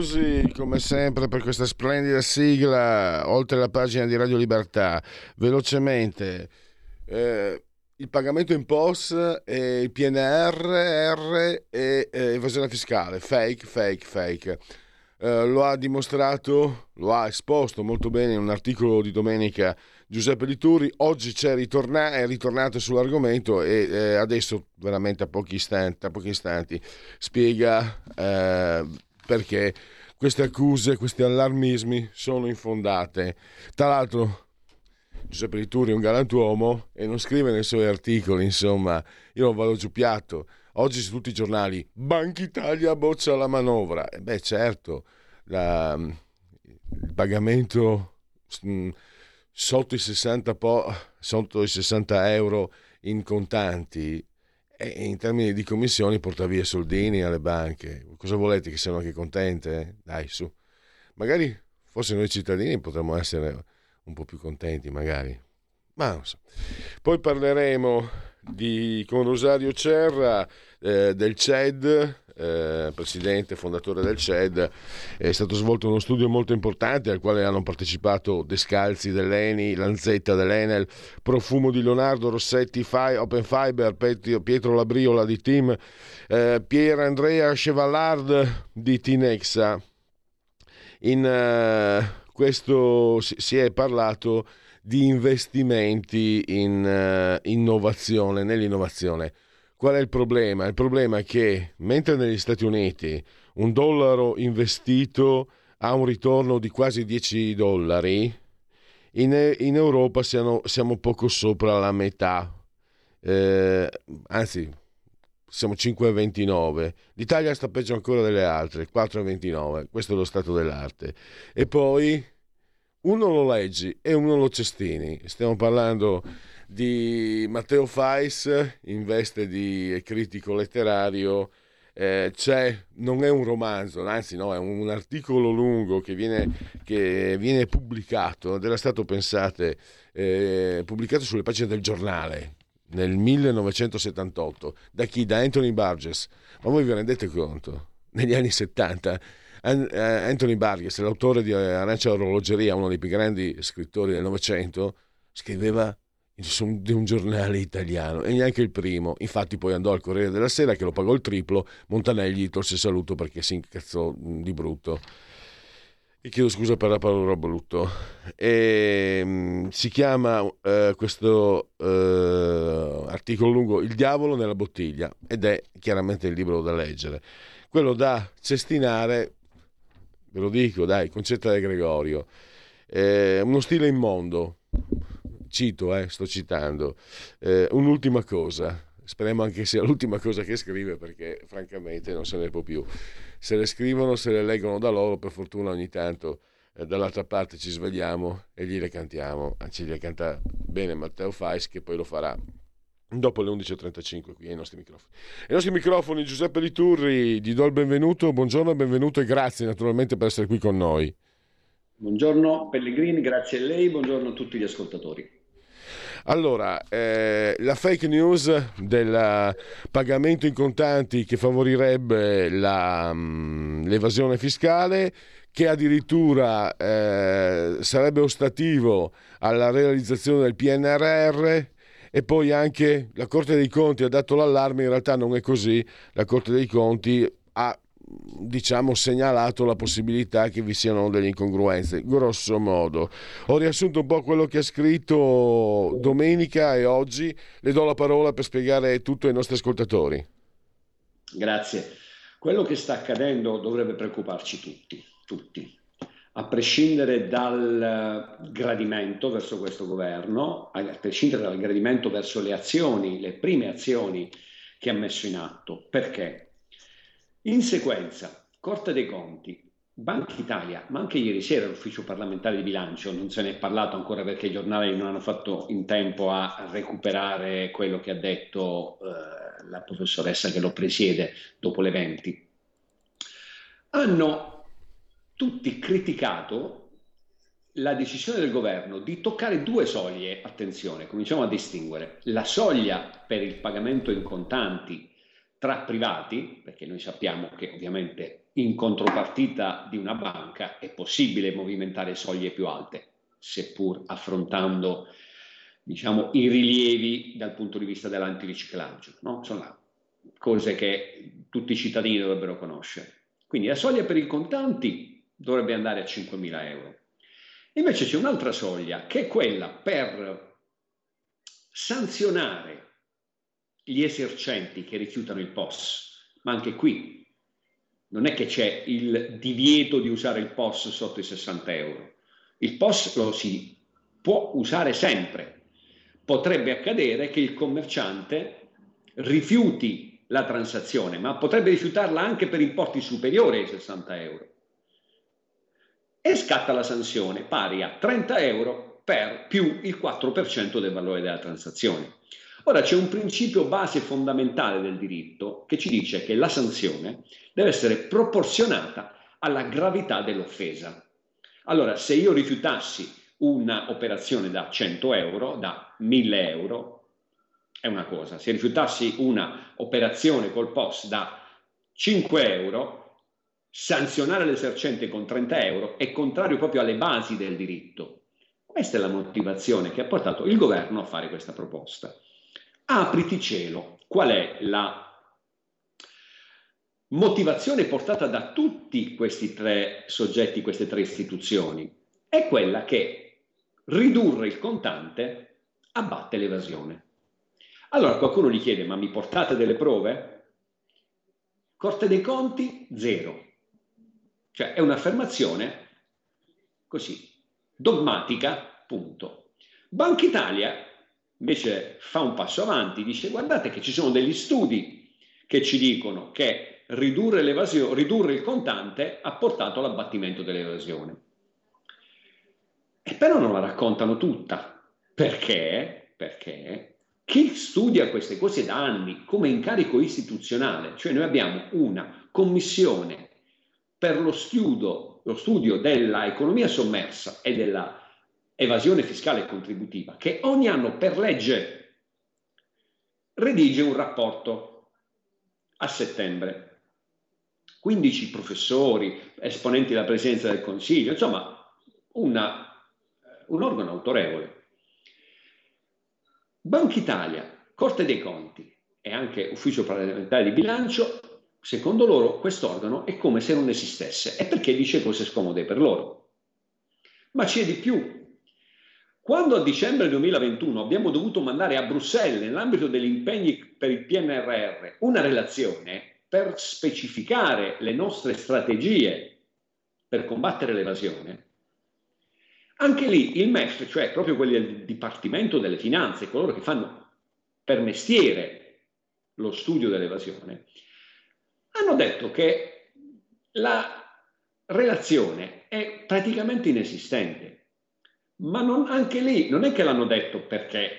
Applausi come sempre per questa splendida sigla, oltre la pagina di Radio Libertà. Velocemente, eh, il pagamento in POS e il PNR e eh, evasione fiscale, fake, fake, fake. Eh, lo ha dimostrato, lo ha esposto molto bene in un articolo di domenica Giuseppe Lituri. Oggi ritorna- è ritornato sull'argomento e eh, adesso, veramente a pochi istanti, a pochi istanti spiega eh, perché queste accuse, questi allarmismi sono infondate. Tra l'altro, Giuseppe Lituri è un galantuomo e non scrive nei suoi articoli, insomma, io non vado giù piatto. Oggi su tutti i giornali, Banca Italia boccia la manovra. E beh, certo, la, il pagamento mh, sotto i, 60 po- sotto i 60 euro in contanti e in termini di commissioni porta via soldini alle banche. Cosa volete che siano anche contente? Dai, su. Magari forse noi cittadini potremmo essere un po' più contenti, magari. Ma non so. Poi parleremo di, con Rosario Cerra eh, del CED, eh, presidente fondatore del CED, è stato svolto uno studio molto importante al quale hanno partecipato Descalzi dell'Eni, Lanzetta dell'Enel, Profumo di Leonardo, Rossetti, Fi, Open Fiber, Pietro Labriola di Team, eh, Pier Andrea Chevallard di Tinexa. In uh, questo si, è parlato di investimenti in uh, innovazione, nell'innovazione. Qual è il problema? Il problema è che mentre negli Stati Uniti un dollaro investito ha un ritorno di quasi 10 dollari, in, in Europa siamo, siamo, poco sopra la metà, eh, anzi siamo 5,29. L'Italia sta peggio ancora delle altre, 4,29. Questo è lo stato dell'arte. E poi uno lo leggi e uno lo cestini. Stiamo parlando di Matteo Fais in veste di critico letterario. Eh, non è un romanzo, anzi no, è un, articolo lungo che viene, che viene pubblicato, era stato pensate, eh, pubblicato sulle pagine del giornale nel 1978 da chi? Da Anthony Burgess. Ma voi vi rendete conto? Negli anni 70 eh, Anthony Burgess, l'autore di Arancia Orologeria, uno dei più grandi scrittori del Novecento, scriveva di un giornale italiano e neanche il primo. Infatti, poi andò al Corriere della Sera che lo pagò il triplo. Montanelli tolse saluto perché si incazzò di brutto. E chiedo scusa per la parola brutto. E, um, si chiama uh, questo uh, articolo lungo Il diavolo nella bottiglia ed è chiaramente il libro da leggere. Quello da cestinare, ve lo dico, dai, Concetta De Gregorio. Eh, uno stile immondo cito, eh, sto citando, eh, un'ultima cosa, speriamo anche sia l'ultima cosa che scrive perché francamente non se ne può più. Se le scrivono, se le leggono da loro, per fortuna ogni tanto eh, dall'altra parte ci svegliamo e gliele cantiamo, anzi le canta bene Matteo Fais che poi lo farà dopo le 11.35 qui ai nostri microfoni. Ai nostri microfoni Giuseppe Liturri, gli do il benvenuto, buongiorno, benvenuto e grazie naturalmente per essere qui con noi. Buongiorno Pellegrini, grazie a lei, buongiorno a tutti gli ascoltatori. Allora, eh, la fake news del pagamento in contanti che favorirebbe la, mm, l'evasione fiscale, che addirittura eh, sarebbe ostativo alla realizzazione del PNRR e poi anche la Corte dei Conti ha dato l'allarme, in realtà non è così, la Corte dei Conti diciamo segnalato la possibilità che vi siano delle incongruenze, grosso modo. Ho riassunto un po' quello che ha scritto domenica e oggi, le do la parola per spiegare tutto ai nostri ascoltatori. Grazie. Quello che sta accadendo dovrebbe preoccuparci tutti, tutti. a prescindere dal gradimento verso questo governo, a prescindere dal gradimento verso le azioni, le prime azioni che ha messo in atto. Perché? In sequenza, Corte dei Conti, Banca Italia, ma anche ieri sera l'ufficio parlamentare di bilancio, non se ne è parlato ancora perché i giornali non hanno fatto in tempo a recuperare quello che ha detto eh, la professoressa che lo presiede dopo le 20, hanno tutti criticato la decisione del governo di toccare due soglie, attenzione, cominciamo a distinguere, la soglia per il pagamento in contanti tra privati, perché noi sappiamo che ovviamente in contropartita di una banca è possibile movimentare soglie più alte, seppur affrontando diciamo, i rilievi dal punto di vista dell'antiriciclaggio, no? sono cose che tutti i cittadini dovrebbero conoscere. Quindi la soglia per i contanti dovrebbe andare a 5.000 euro. Invece c'è un'altra soglia che è quella per sanzionare gli esercenti che rifiutano il POS, ma anche qui non è che c'è il divieto di usare il POS sotto i 60 euro. Il POS lo si può usare sempre. Potrebbe accadere che il commerciante rifiuti la transazione, ma potrebbe rifiutarla anche per importi superiori ai 60 euro e scatta la sanzione pari a 30 euro per più il 4% del valore della transazione. Ora c'è un principio base fondamentale del diritto che ci dice che la sanzione deve essere proporzionata alla gravità dell'offesa. Allora, se io rifiutassi un'operazione da 100 euro, da 1000 euro, è una cosa. Se rifiutassi un'operazione col POS da 5 euro, sanzionare l'esercente con 30 euro è contrario proprio alle basi del diritto. Questa è la motivazione che ha portato il governo a fare questa proposta. Apriti cielo, qual è la motivazione portata da tutti questi tre soggetti, queste tre istituzioni? È quella che ridurre il contante abbatte l'evasione. Allora qualcuno gli chiede, ma mi portate delle prove? Corte dei conti, zero. Cioè è un'affermazione così, dogmatica, punto. Banca Italia invece fa un passo avanti, dice guardate che ci sono degli studi che ci dicono che ridurre, ridurre il contante ha portato all'abbattimento dell'evasione. E però non la raccontano tutta. Perché? Perché chi studia queste cose da anni come incarico istituzionale, cioè noi abbiamo una commissione per lo studio, lo studio dell'economia sommersa e della evasione fiscale e contributiva, che ogni anno per legge redige un rapporto a settembre. 15 professori, esponenti della Presidenza del Consiglio, insomma una, un organo autorevole. Banca Italia, Corte dei Conti e anche Ufficio parlamentare di bilancio secondo loro quest'organo è come se non esistesse e perché dice cose scomode per loro. Ma c'è di più. Quando a dicembre 2021 abbiamo dovuto mandare a Bruxelles, nell'ambito degli impegni per il PNRR, una relazione per specificare le nostre strategie per combattere l'evasione, anche lì il MEF, cioè proprio quelli del Dipartimento delle Finanze, coloro che fanno per mestiere lo studio dell'evasione, hanno detto che la relazione è praticamente inesistente. Ma non, anche lì non è che l'hanno detto perché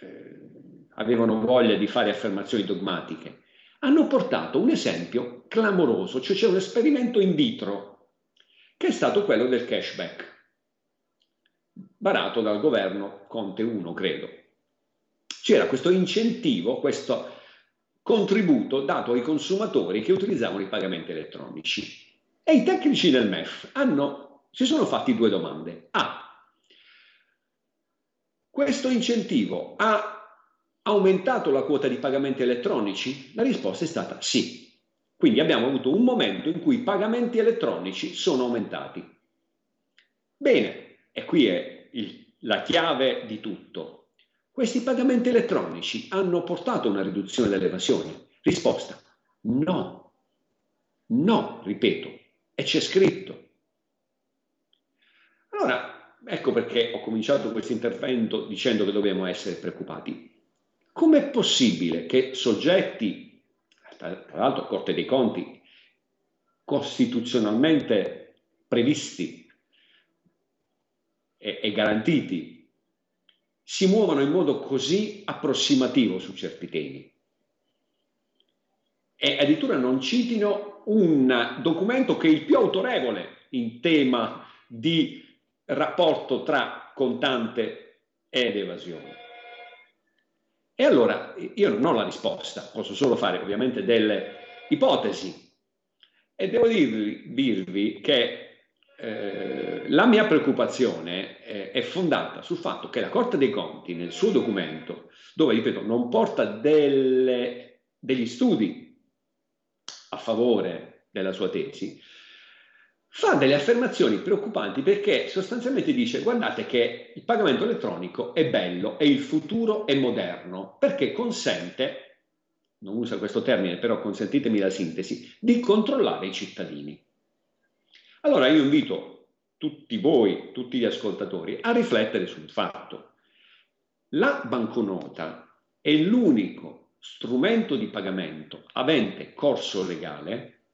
eh, avevano voglia di fare affermazioni dogmatiche. Hanno portato un esempio clamoroso, cioè c'è un esperimento in vitro che è stato quello del cashback, barato dal governo Conte 1, credo. C'era questo incentivo, questo contributo dato ai consumatori che utilizzavano i pagamenti elettronici. E i tecnici del MEF hanno, si sono fatti due domande. A. Questo incentivo ha aumentato la quota di pagamenti elettronici? La risposta è stata sì. Quindi abbiamo avuto un momento in cui i pagamenti elettronici sono aumentati. Bene, e qui è il, la chiave di tutto. Questi pagamenti elettronici hanno portato a una riduzione dell'evasione? Risposta, no. No, ripeto, e c'è scritto. Ecco perché ho cominciato questo intervento dicendo che dobbiamo essere preoccupati. Com'è possibile che soggetti, tra l'altro Corte dei Conti, costituzionalmente previsti e, e garantiti, si muovono in modo così approssimativo su certi temi? E addirittura non citino un documento che è il più autorevole in tema di rapporto tra contante ed evasione. E allora io non ho la risposta, posso solo fare ovviamente delle ipotesi e devo dirvi, dirvi che eh, la mia preoccupazione è, è, fondata sul fatto che la Corte dei Conti nel suo documento, dove ripeto non porta delle, degli studi a favore della sua tesi, fa delle affermazioni preoccupanti perché sostanzialmente dice guardate che il pagamento elettronico è bello e il futuro è moderno perché consente, non usa questo termine però consentitemi la sintesi, di controllare i cittadini. Allora io invito tutti voi, tutti gli ascoltatori a riflettere sul fatto. La banconota è l'unico strumento di pagamento avente corso legale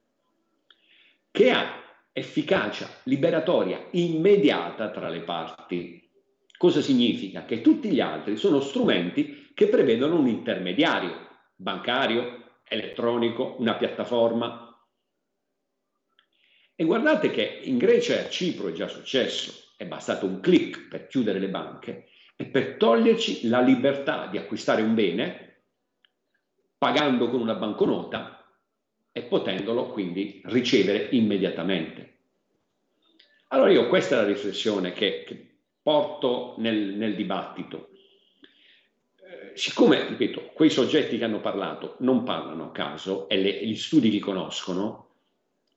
che ha efficacia liberatoria immediata tra le parti. Cosa significa? Che tutti gli altri sono strumenti che prevedono un intermediario bancario, elettronico, una piattaforma. E guardate che in Grecia e a Cipro è già successo, è bastato un clic per chiudere le banche e per toglierci la libertà di acquistare un bene pagando con una banconota e potendolo quindi ricevere immediatamente. Allora io questa è la riflessione che, che porto nel, nel dibattito. Eh, siccome, ripeto, quei soggetti che hanno parlato non parlano a caso e le, gli studi li conoscono,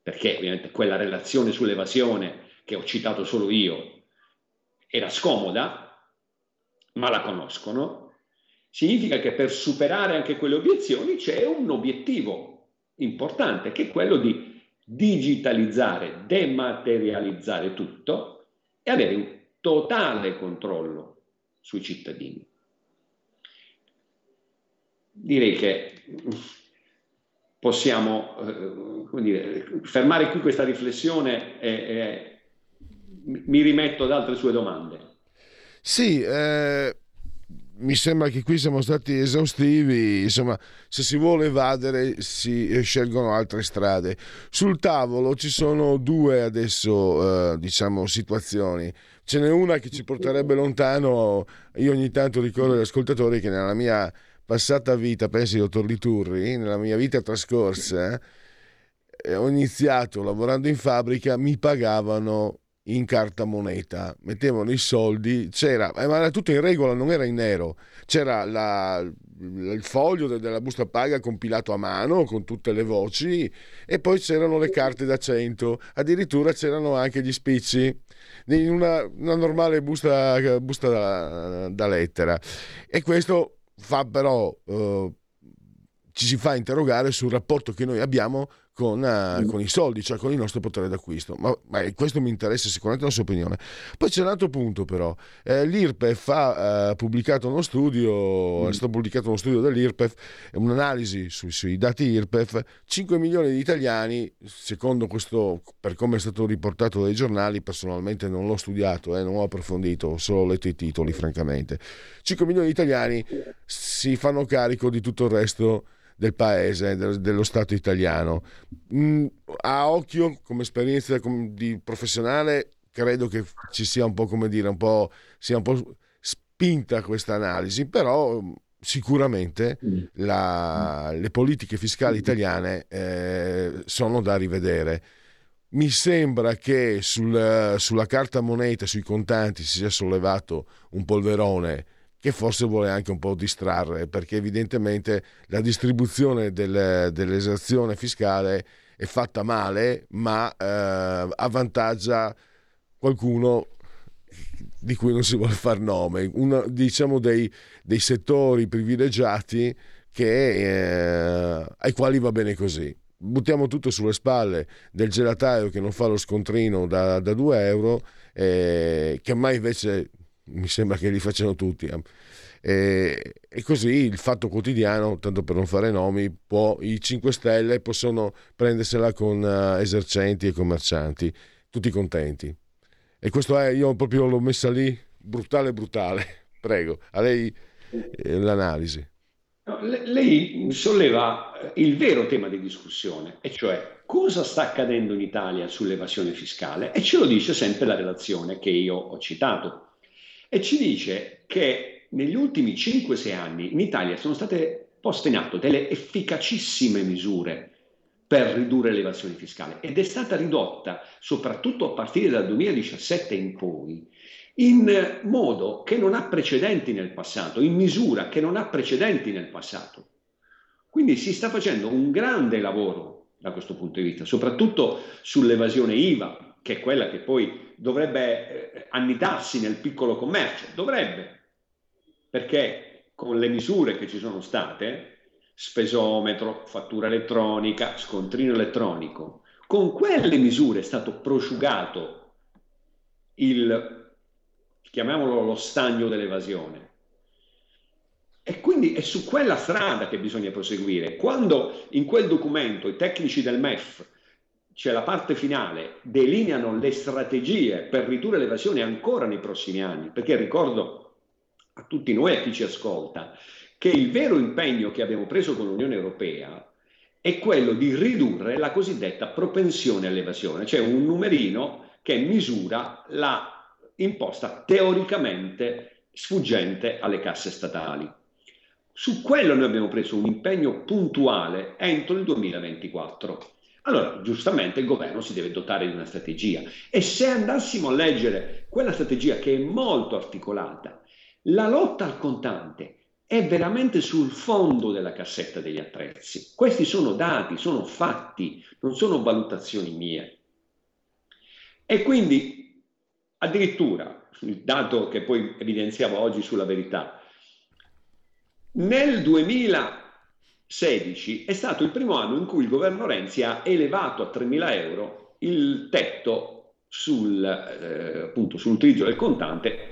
perché ovviamente quella relazione sull'evasione che ho citato solo io era scomoda, ma la conoscono, significa che per superare anche quelle obiezioni c'è un obiettivo importante, che è quello di digitalizzare, dematerializzare tutto e avere un totale controllo sui cittadini. Direi che possiamo eh, dire, fermare qui questa riflessione e, e mi rimetto ad altre sue domande. Sì, eh, mi sembra che qui siamo stati esaustivi, insomma, se si vuole evadere si scelgono altre strade. Sul tavolo ci sono due adesso, eh, diciamo, situazioni. Ce n'è una che ci porterebbe lontano, io ogni tanto ricordo agli ascoltatori che nella mia passata vita, pensi dottor Liturri, nella mia vita trascorsa, eh, ho iniziato lavorando in fabbrica, mi pagavano in carta moneta, mettevano i soldi, c'era, eh, ma era tutto in regola, non era in nero, c'era la, il foglio della busta paga compilato a mano con tutte le voci e poi c'erano le carte da 100, addirittura c'erano anche gli spicci in una, una normale busta, busta da, da, lettera. E questo fa però eh, ci si fa interrogare sul rapporto che noi abbiamo con, uh, con, i soldi, cioè con il nostro potere d'acquisto. Ma, ma, questo mi interessa sicuramente la sua opinione. Poi c'è un altro punto però. Eh, L'IRPEF ha uh, pubblicato uno studio, mm. è stato pubblicato uno studio dell'IRPEF, un'analisi sui, sui dati IRPEF, 5 milioni di italiani, secondo questo, per come è stato riportato dai giornali, personalmente non l'ho studiato, eh, non ho approfondito, ho solo letto i titoli francamente. 5 milioni di italiani si fanno carico di tutto il resto del paese, dello Stato italiano. Mm, a occhio, come esperienza di professionale, credo che ci sia un po' come dire, un po', sia un po' spinta questa analisi, però mm, sicuramente mm. la, le politiche fiscali italiane eh, sono da rivedere. Mi sembra che sul, sulla carta moneta, sui contanti, si sia sollevato un polverone che forse vuole anche un po' distrarre, perché evidentemente la distribuzione del, dell'esazione fiscale è fatta male, ma eh, avvantaggia qualcuno di cui non si vuole far nome, Una, diciamo dei, dei, settori privilegiati che, eh, ai quali va bene così. Buttiamo tutto sulle spalle del gelataio che non fa lo scontrino da, da 2 euro eh, che ormai invece mi sembra che li facciano tutti. E, e, così il fatto quotidiano, tanto per non fare nomi, può, i 5 Stelle possono prendersela con uh, esercenti e commercianti, tutti contenti. E questo è, io proprio l'ho messa lì, brutale, brutale. Prego, a lei eh, l'analisi. No, lei solleva il vero tema di discussione, e cioè cosa sta accadendo in Italia sull'evasione fiscale, e ce lo dice sempre la relazione che io ho citato. E ci dice che negli ultimi 5-6 anni in Italia sono state poste in atto delle efficacissime misure per ridurre l'evasione fiscale ed è stata ridotta soprattutto a partire dal 2017 in poi in modo che non ha precedenti nel passato, in misura che non ha precedenti nel passato. Quindi si sta facendo un grande lavoro da questo punto di vista, soprattutto sull'evasione IVA, che è quella che poi dovrebbe eh, annidarsi nel piccolo commercio, dovrebbe, perché con le misure che ci sono state, spesometro, fattura elettronica, scontrino elettronico, con quelle misure è stato prosciugato il chiamiamolo lo stagno dell'evasione. E quindi è su quella strada che bisogna proseguire. Quando in quel documento i tecnici del MEF, c'è la parte finale, delineano le strategie per ridurre l'evasione ancora nei prossimi anni, perché ricordo a tutti noi, a chi ci ascolta, che il vero impegno che abbiamo preso con l'Unione Europea è quello di ridurre la cosiddetta propensione all'evasione, cioè un numerino che misura la imposta teoricamente sfuggente alle casse statali. Su quello noi abbiamo preso un impegno puntuale entro il 2024. Allora, giustamente il governo si deve dotare di una strategia e se andassimo a leggere quella strategia che è molto articolata, la lotta al contante è veramente sul fondo della cassetta degli attrezzi. Questi sono dati, sono fatti, non sono valutazioni mie. E quindi Addirittura, il dato che poi evidenziavo oggi sulla verità, nel 2016 è stato il primo anno in cui il governo Renzi ha elevato a 3.000 euro il tetto sul, eh, appunto, sull'utilizzo del contante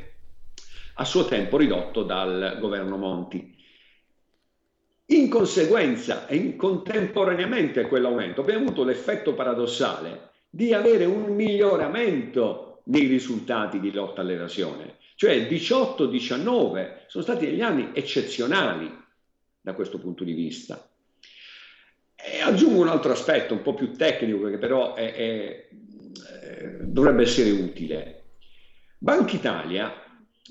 a suo tempo ridotto dal governo Monti. In conseguenza e in contemporaneamente a quell'aumento abbiamo avuto l'effetto paradossale di avere un miglioramento nei risultati di lotta all'evasione. Cioè 18-19 sono stati degli anni eccezionali da questo punto di vista. E aggiungo un altro aspetto un po' più tecnico che però è, è, è, dovrebbe essere utile. Banca Italia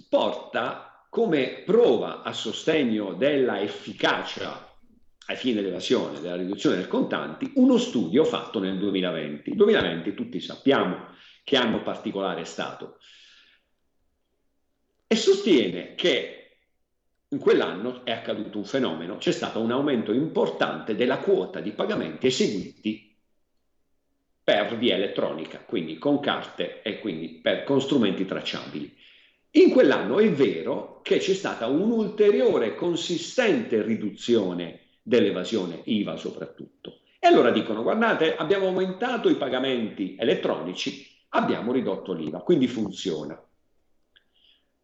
porta come prova a sostegno della efficacia ai fini dell'evasione, della riduzione del contanti, uno studio fatto nel 2020. 2020 tutti sappiamo che anno particolare è stato. E sostiene che in quell'anno è accaduto un fenomeno, c'è stato un aumento importante della quota di pagamenti eseguiti per via elettronica, quindi con carte e quindi per, con strumenti tracciabili. In quell'anno è vero che c'è stata un'ulteriore consistente riduzione dell'evasione IVA soprattutto. E allora dicono, guardate, abbiamo aumentato i pagamenti elettronici, abbiamo ridotto l'IVA, quindi funziona.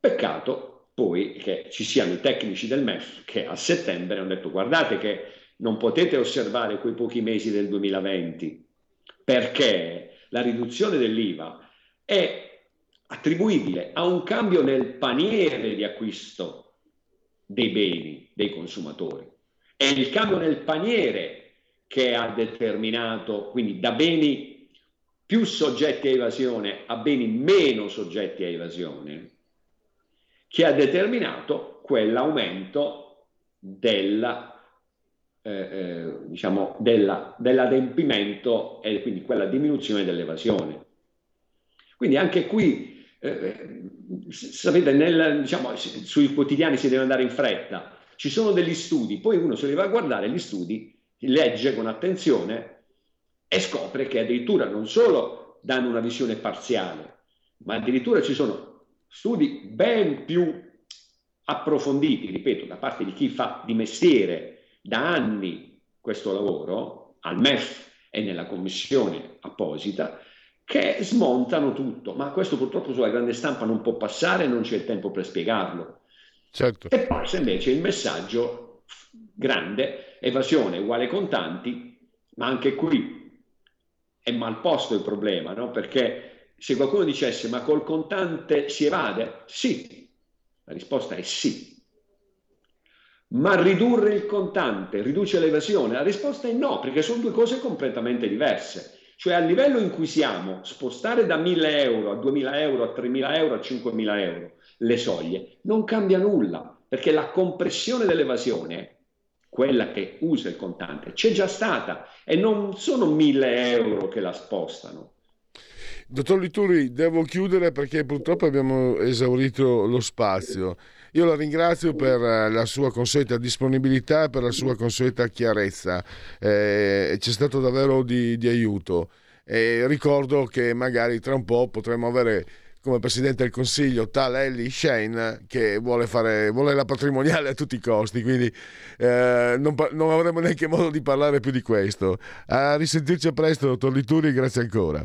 Peccato poi che ci siano i tecnici del MEF che a settembre hanno detto guardate che non potete osservare quei pochi mesi del 2020 perché la riduzione dell'IVA è attribuibile a un cambio nel paniere di acquisto dei beni dei consumatori. È il cambio nel paniere che ha determinato, quindi da beni più soggetti a evasione a beni meno soggetti a evasione, che ha determinato quell'aumento della, eh, eh, diciamo, della, dell'adempimento e quindi quella diminuzione dell'evasione. Quindi anche qui, eh, sapete, nel, diciamo, sui quotidiani si deve andare in fretta, ci sono degli studi, poi uno se li va a guardare gli studi, legge con attenzione e scopre che addirittura non solo danno una visione parziale, ma addirittura ci sono studi ben più approfonditi, ripeto, da parte di chi fa di mestiere da anni questo lavoro, al MEF e nella commissione apposita, che smontano tutto, ma questo purtroppo sulla grande stampa non può passare, non c'è il tempo per spiegarlo. Certo. E passa invece il messaggio grande, evasione uguale contanti, ma anche qui è mal posto il problema, no? perché se qualcuno dicesse ma col contante si evade, sì, la risposta è sì. Ma ridurre il contante riduce l'evasione? La risposta è no, perché sono due cose completamente diverse. Cioè a livello in cui siamo, spostare da 1000 euro a 2000 euro, a 3000 euro, a 5000 euro le soglie, non cambia nulla, perché la compressione dell'evasione, quella che usa il contante, c'è già stata e non sono 1000 euro che la spostano. Dottor Lituri, devo chiudere perché purtroppo abbiamo esaurito lo spazio. Io la ringrazio per la sua consueta disponibilità e per la sua consueta chiarezza. Eh, c'è stato davvero di, di aiuto. E ricordo che magari tra un po' potremo avere come Presidente del Consiglio tale Ellie Shane che vuole, fare, vuole la patrimoniale a tutti i costi, quindi eh, non, non, avremo neanche modo di parlare più di questo. A risentirci presto, dottor Lituri, grazie ancora.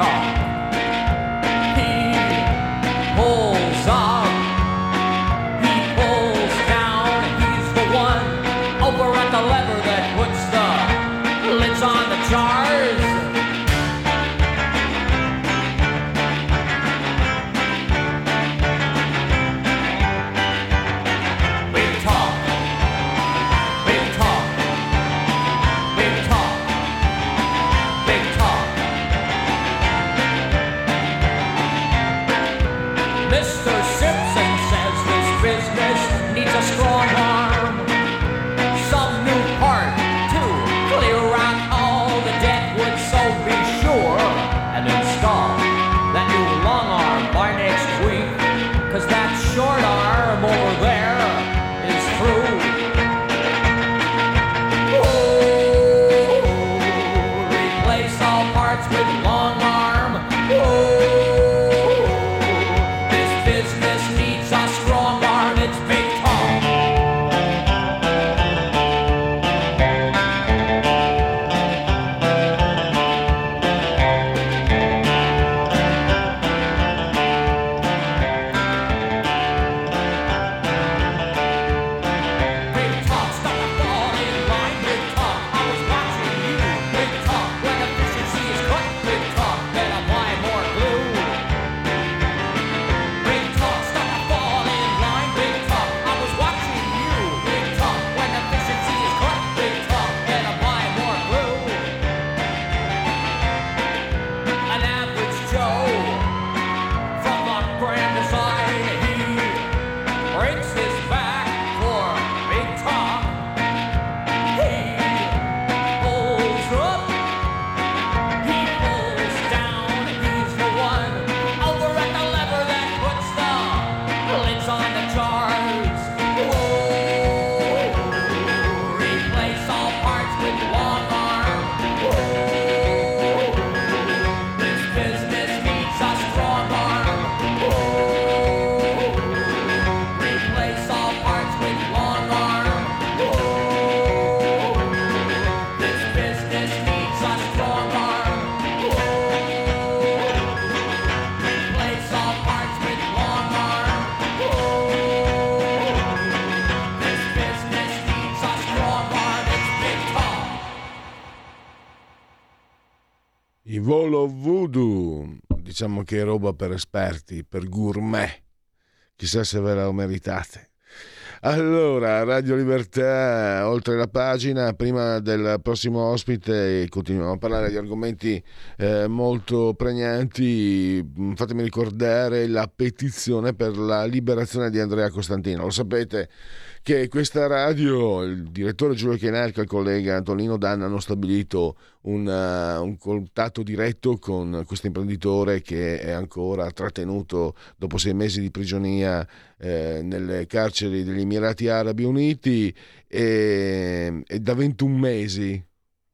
啊 diciamo che è roba per esperti, per gourmet. Chissà se ve la meritate. Allora, Radio Libertà, oltre la pagina, prima del prossimo ospite continuiamo a parlare di argomenti eh, molto pregnanti. Fatemi ricordare la petizione per la liberazione di Andrea Costantino. Lo sapete, che questa radio, il direttore Giulio Chienarca e il collega Antonino Danna hanno stabilito un, uh, un, contatto diretto con questo imprenditore che è ancora trattenuto dopo sei mesi di prigionia eh, nelle carceri degli Emirati Arabi Uniti e, e da 21 mesi,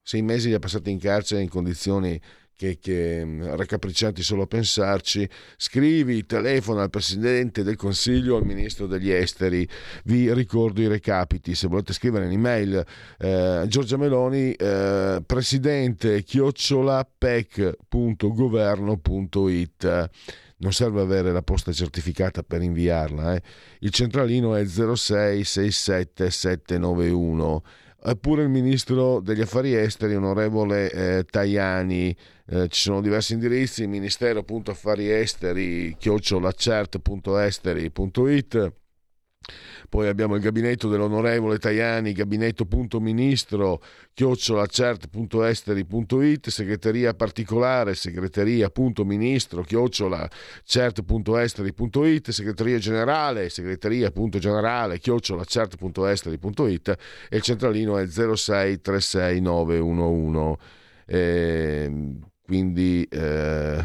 sei mesi li ha passati in carcere in condizioni che, che mm, raccapriccianti solo a pensarci, scrivi, telefona al Presidente del Consiglio al Ministro degli Esteri. Vi ricordo i recapiti, se volete scrivere un'email, eh, Giorgia Meloni, eh, presidente chiocciolapec.governo.it non serve avere la posta certificata per inviarla. Eh. Il centralino è 0667791 eppure il ministro degli affari esteri, onorevole eh, Tajani, eh, ci sono diversi indirizzi, ministero.affari esteri, chiocciolacert.esteri.it poi abbiamo il gabinetto dell'onorevole Tajani, gabinetto.ministro, chiocciolacert.esteri.it, segreteria particolare, segreteria.ministro, chiocciolacert.esteri.it, segreteria generale, segreteria.generale, chiocciolacert.esteri.it e il centralino è 0636911. Eh, quindi eh,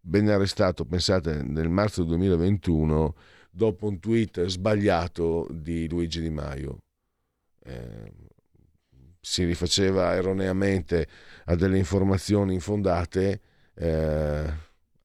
ben arrestato, pensate, nel marzo 2021 dopo un tweet sbagliato di Luigi Di Maio. Eh, si rifaceva erroneamente a delle informazioni infondate, eh,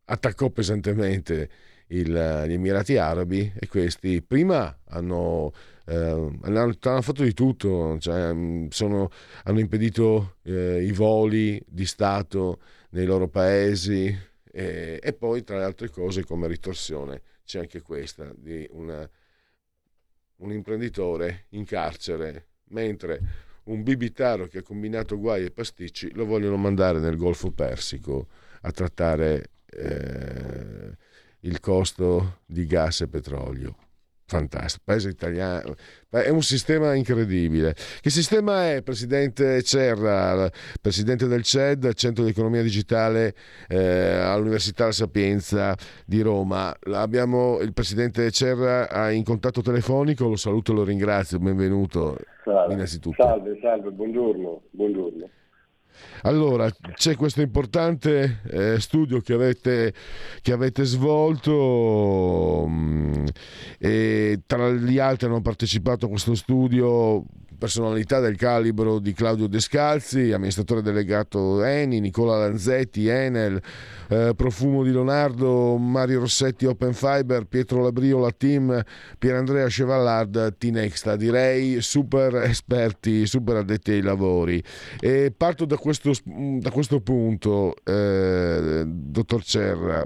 attaccò pesantemente il, gli Emirati Arabi e questi prima hanno, eh, hanno, hanno fatto di tutto, cioè, mm, sono, hanno impedito eh, i voli di Stato nei loro paesi e poi tra le altre cose come ritorsione c'è anche questa di una, un imprenditore in carcere, mentre un bibitaro che ha combinato guai e pasticci lo vogliono mandare nel Golfo Persico a trattare eh, il costo di gas e petrolio fantastico, paese italiano, è un sistema incredibile. Che sistema è, Presidente Cerra, Presidente del CED, Centro di Economia Digitale eh, all'Università La Sapienza di Roma? Abbiamo il Presidente Cerra in contatto telefonico, lo saluto e lo ringrazio, benvenuto salve, innanzitutto. Salve, salve, buongiorno. buongiorno. Allora, c'è questo importante eh, studio che avete, che avete svolto mh, mm, e tra gli altri hanno partecipato a questo studio personalità del calibro di Claudio Descalzi, amministratore delegato Eni, Nicola Lanzetti, Enel, eh, Profumo di Leonardo, Mario Rossetti Open Fiber, Pietro Labrio La Team, Pierandrea Chevallard Tinexta, direi super esperti, super addetti ai lavori. E parto da questo, da questo punto, eh, dottor Cerra.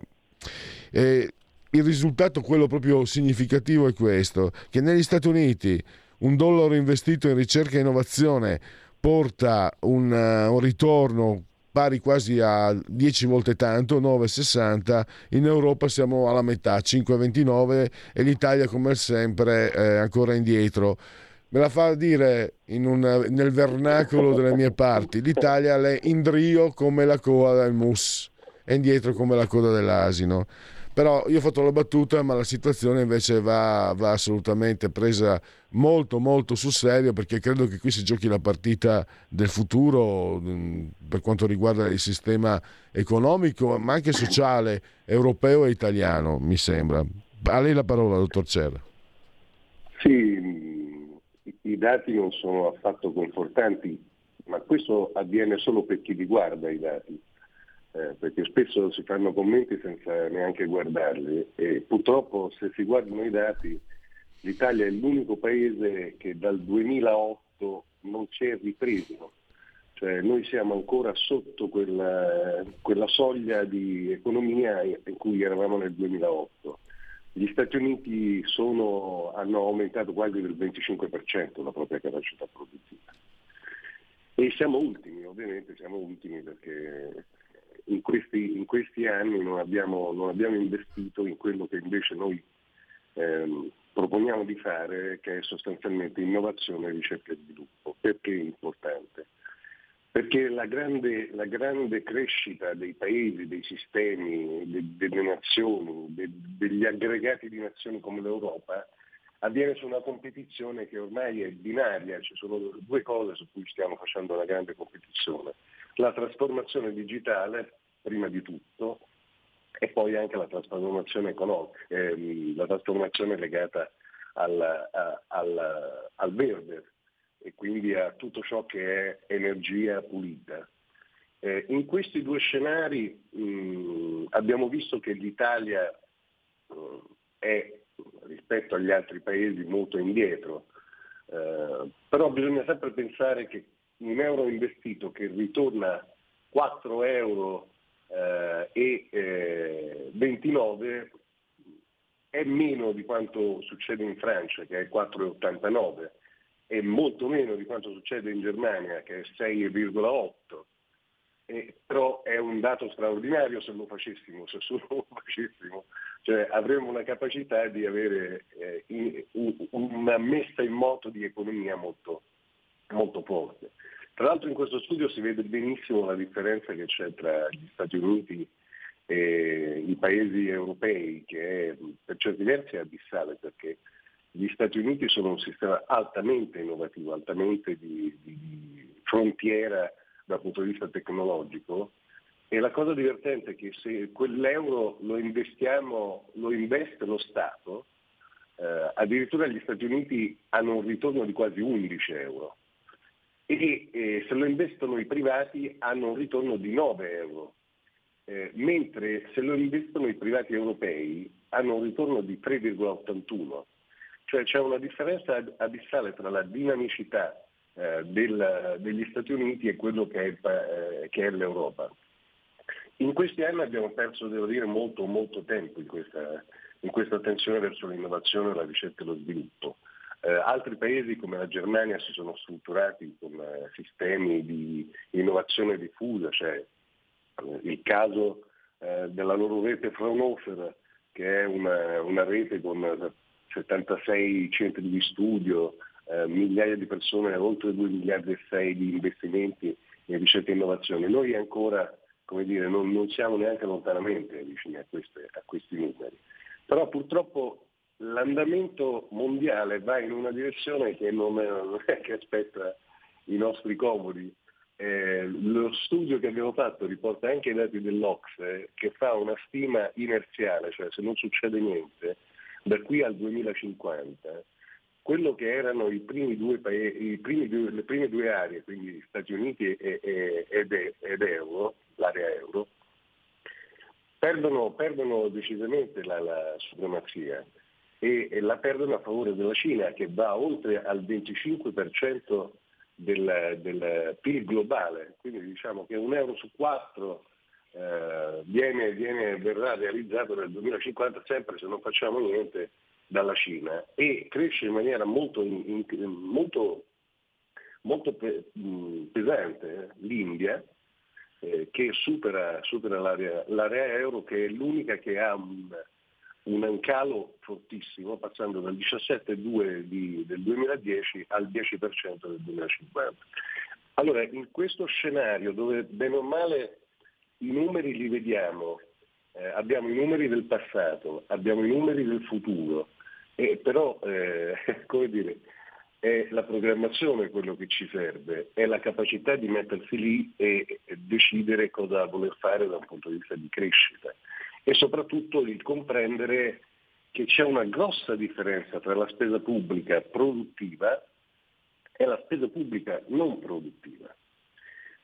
E il risultato, quello proprio significativo, è questo, che negli Stati Uniti un dollaro investito in ricerca e innovazione porta un, uh, un ritorno pari quasi a 10 volte tanto, 9,60, in Europa siamo alla metà, 5,29 e l'Italia come sempre è ancora indietro. Me la fa dire un, nel vernacolo delle mie parti, l'Italia è in drio come la coda del mus, è indietro come la coda dell'asino. Però io ho fatto la battuta, ma la situazione invece va, va assolutamente presa molto molto sul serio perché credo che qui si giochi la partita del futuro mm, per quanto riguarda il sistema economico ma anche sociale europeo e italiano mi sembra. A lei la parola dottor Cerra. Sì, i dati non sono affatto confortanti ma questo avviene solo per chi li guarda i dati eh, perché spesso si fanno commenti senza neanche guardarli e purtroppo se si guardano i dati l'Italia è l'unico paese che dal 2008 non c'è ripreso, cioè noi siamo ancora sotto quella, quella soglia di economia in cui eravamo nel 2008. Gli Stati Uniti sono, hanno aumentato quasi del 25% la propria capacità produttiva. E siamo ultimi, ovviamente siamo ultimi perché in, questi, in, questi, anni non abbiamo, non abbiamo, investito in quello che invece noi ehm, proponiamo di fare, che è sostanzialmente innovazione, ricerca e sviluppo. Perché è importante? Perché la grande, la grande crescita dei paesi, dei sistemi, de, delle nazioni, de, degli aggregati di nazioni come l'Europa, avviene su una competizione che ormai è binaria, ci sono due cose su cui stiamo facendo una grande competizione. La trasformazione digitale, prima di tutto, e poi anche la trasformazione economica, ehm, la trasformazione legata al, a, al, al verde e quindi a tutto ciò che è energia pulita. Eh, in questi due scenari mh, abbiamo visto che l'Italia mh, è rispetto agli altri paesi molto indietro, eh, però bisogna sempre pensare che un euro investito che ritorna 4 euro eh, e eh, 29 è meno di quanto succede in Francia che è 4,89 è molto meno di quanto succede in Germania che è 6,8 eh, però è un dato straordinario se lo facessimo, se solo lo facessimo, cioè avremmo una capacità di avere eh, in, una messa in moto di economia molto, molto forte. Tra l'altro in questo studio si vede benissimo la differenza che c'è tra gli Stati Uniti e i paesi europei, che è per certi versi abissale, perché gli Stati Uniti sono un sistema altamente innovativo, altamente di, di frontiera dal punto di vista tecnologico e la cosa divertente è che se quell'euro lo investiamo, lo investe lo Stato, eh, addirittura gli Stati Uniti hanno un ritorno di quasi 11 euro e eh, se lo investono i privati hanno un ritorno di 9 euro, eh, mentre se lo investono i privati europei hanno un ritorno di 3,81. Cioè c'è una differenza abissale tra la dinamicità eh, del, degli Stati Uniti e quello che è, eh, che è, l'Europa. In questi anni abbiamo perso, devo dire, molto, molto tempo in questa, in questa attenzione verso l'innovazione, la ricerca e lo sviluppo. Eh, altri paesi come la Germania si sono strutturati con eh, sistemi di innovazione diffusa, cioè eh, il caso eh, della loro rete Fraunhofer, che è una, una rete con 76 centri di studio, eh, migliaia di persone, oltre 2 miliardi e 6 di investimenti in ricerca e innovazione. Noi ancora come dire, non, non siamo neanche lontanamente vicini a, queste, a questi numeri. Però purtroppo l'andamento mondiale va in una direzione che non è, non è che aspetta i nostri comodi. Eh, lo studio che abbiamo fatto riporta anche i dati dell'Ocse che fa una stima inerziale, cioè se non succede niente, da qui al 2050 quello che erano i primi due paesi, primi due, le prime due aree, quindi Stati Uniti e, e, ed, ed, euro, l'area euro, perdono, perdono decisamente la, la supremazia e, e, la perdono a favore della Cina che va oltre al 25% del, del PIL globale, quindi diciamo che un euro su quattro eh, viene, viene, verrà realizzato nel 2050 sempre se non facciamo niente dalla Cina e cresce in maniera molto, molto, molto pesante eh, l'India eh, che supera, supera l'area, l'area, euro che è l'unica che ha un, un calo fortissimo passando dal 17,2 del 2010 al 10% del 2050. Allora in questo scenario dove bene o male i numeri li vediamo, eh, abbiamo i numeri del passato, abbiamo i numeri del futuro, eh, però, eh, come dire, è la programmazione quello che ci serve, è la capacità di mettersi lì e decidere cosa voler fare da un punto di vista di crescita e soprattutto il comprendere che c'è una grossa differenza tra la spesa pubblica produttiva e la spesa pubblica non produttiva.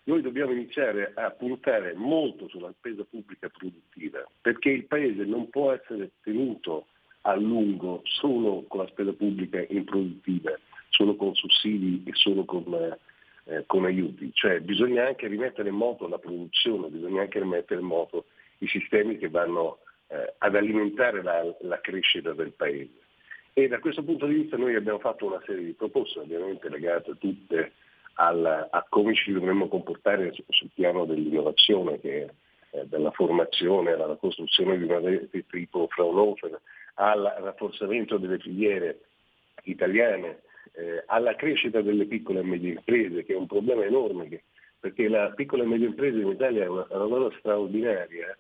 Noi dobbiamo iniziare a puntare molto sulla spesa pubblica produttiva perché il Paese non può essere tenuto a lungo solo con la spesa pubblica improduttiva, solo con sussidi e solo con, eh, con aiuti. Cioè bisogna anche rimettere in moto la produzione, bisogna anche rimettere in moto i sistemi che vanno eh, ad alimentare la, la crescita del Paese. E da questo punto di vista noi abbiamo fatto una serie di proposte, ovviamente legate tutte al, a come ci dovremmo comportare sul piano dell'innovazione, che eh, dalla formazione alla costruzione di una rete tipo Fraunhofer, al rafforzamento delle filiere italiane, eh, alla crescita delle piccole e medie imprese, che è un problema enorme, che, perché la piccola e media impresa in Italia è una, è una cosa straordinaria,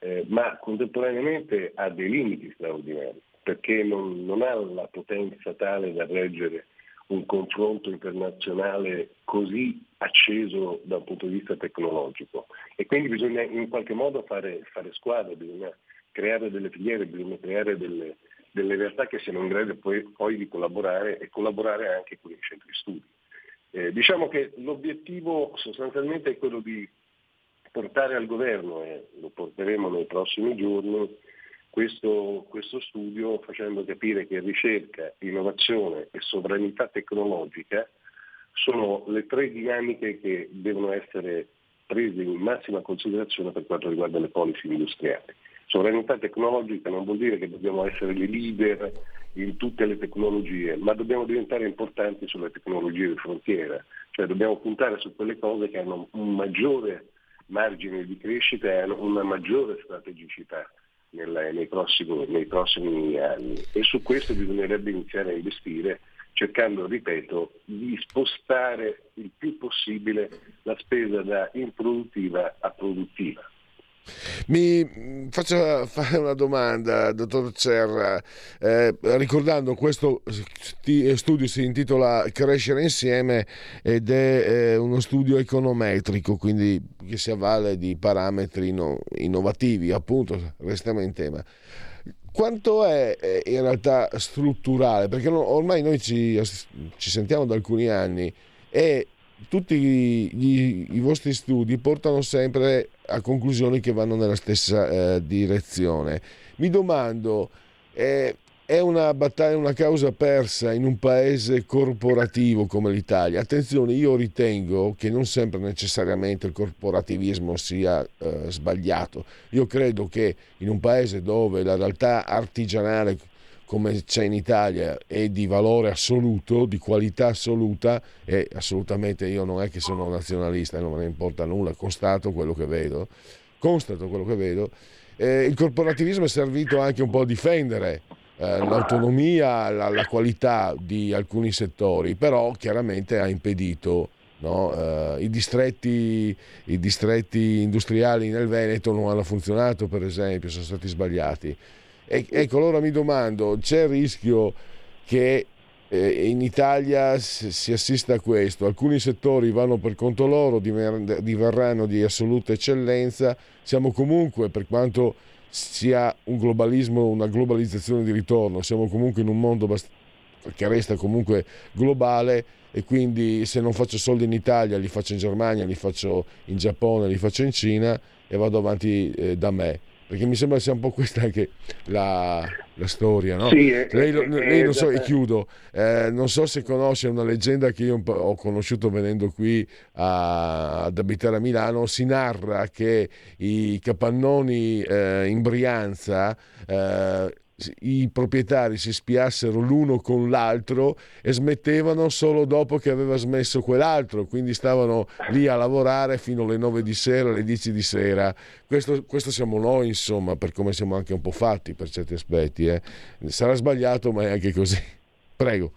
eh, ma contemporaneamente ha dei limiti straordinari, perché non, non ha la potenza tale da reggere un confronto internazionale così acceso da un punto di vista tecnologico. E quindi bisogna in qualche modo fare, fare squadra, bisogna creare delle filiere, bisogna creare delle, delle realtà che siano in grado poi, poi, di collaborare e collaborare anche con i centri studi. Eh, diciamo che l'obiettivo sostanzialmente è quello di portare al governo, e lo porteremo nei prossimi giorni, questo, questo studio facendo capire che ricerca, innovazione e sovranità tecnologica sono le tre dinamiche che devono essere prese in massima considerazione per quanto riguarda le policy industriali. Sovranità tecnologica non vuol dire che dobbiamo essere i leader in tutte le tecnologie, ma dobbiamo diventare importanti sulle tecnologie di frontiera, cioè dobbiamo puntare su quelle cose che hanno un maggiore margine di crescita e hanno una maggiore strategicità nel, nei, prossimi, nei prossimi anni e su questo bisognerebbe iniziare a investire cercando, ripeto, di spostare il più possibile la spesa da improduttiva a produttiva. Mi faccio fare una domanda, dottor Cerra, eh, ricordando questo studio si intitola Crescere insieme ed è eh, uno studio econometrico, quindi che si avvale di parametri no, innovativi, appunto, restiamo in tema. Quanto è eh, in realtà strutturale? Perché ormai noi ci, ci sentiamo da alcuni anni e tutti gli, i vostri studi portano sempre a conclusioni che vanno nella stessa eh, direzione. Mi domando, eh, è una battaglia, una causa persa in un paese corporativo come l'Italia? Attenzione, io ritengo che non sempre necessariamente il corporativismo sia eh, sbagliato. Io credo che in un paese dove la realtà artigianale come c'è in Italia è di valore assoluto, di qualità assoluta e assolutamente io non è che sono nazionalista, non me ne importa nulla, constato quello che vedo, constato quello che vedo. Eh, il corporativismo è servito anche un po' a difendere eh, l'autonomia, la, la, qualità di alcuni settori, però chiaramente ha impedito No? Uh, i, distretti, I, distretti, industriali nel Veneto non hanno funzionato, per esempio, sono stati sbagliati. E, ecco, allora mi domando, c'è il rischio che eh, in Italia si assista a questo? Alcuni settori vanno per conto loro, diverranno di assoluta eccellenza, siamo comunque, per quanto sia un globalismo, una globalizzazione di ritorno, siamo comunque in un mondo che resta comunque globale e quindi se non faccio soldi in Italia li faccio in Germania, li faccio in Giappone, li faccio in Cina e vado avanti eh, da me perché mi sembra sia un po' questa anche la, la storia, no? Sì, lei, è, lei non so, e chiudo, eh, non so se conosce una leggenda che io ho conosciuto venendo qui a, ad abitare a Milano, si narra che i capannoni eh, in Brianza eh, i proprietari si spiassero l'uno con l'altro e smettevano solo dopo che aveva smesso quell'altro, quindi stavano lì a lavorare fino alle 9 di sera, alle 10 di sera. Questo, questo siamo noi, insomma, per come siamo anche un po' fatti per certi aspetti. Eh. Sarà sbagliato, ma è anche così. Prego.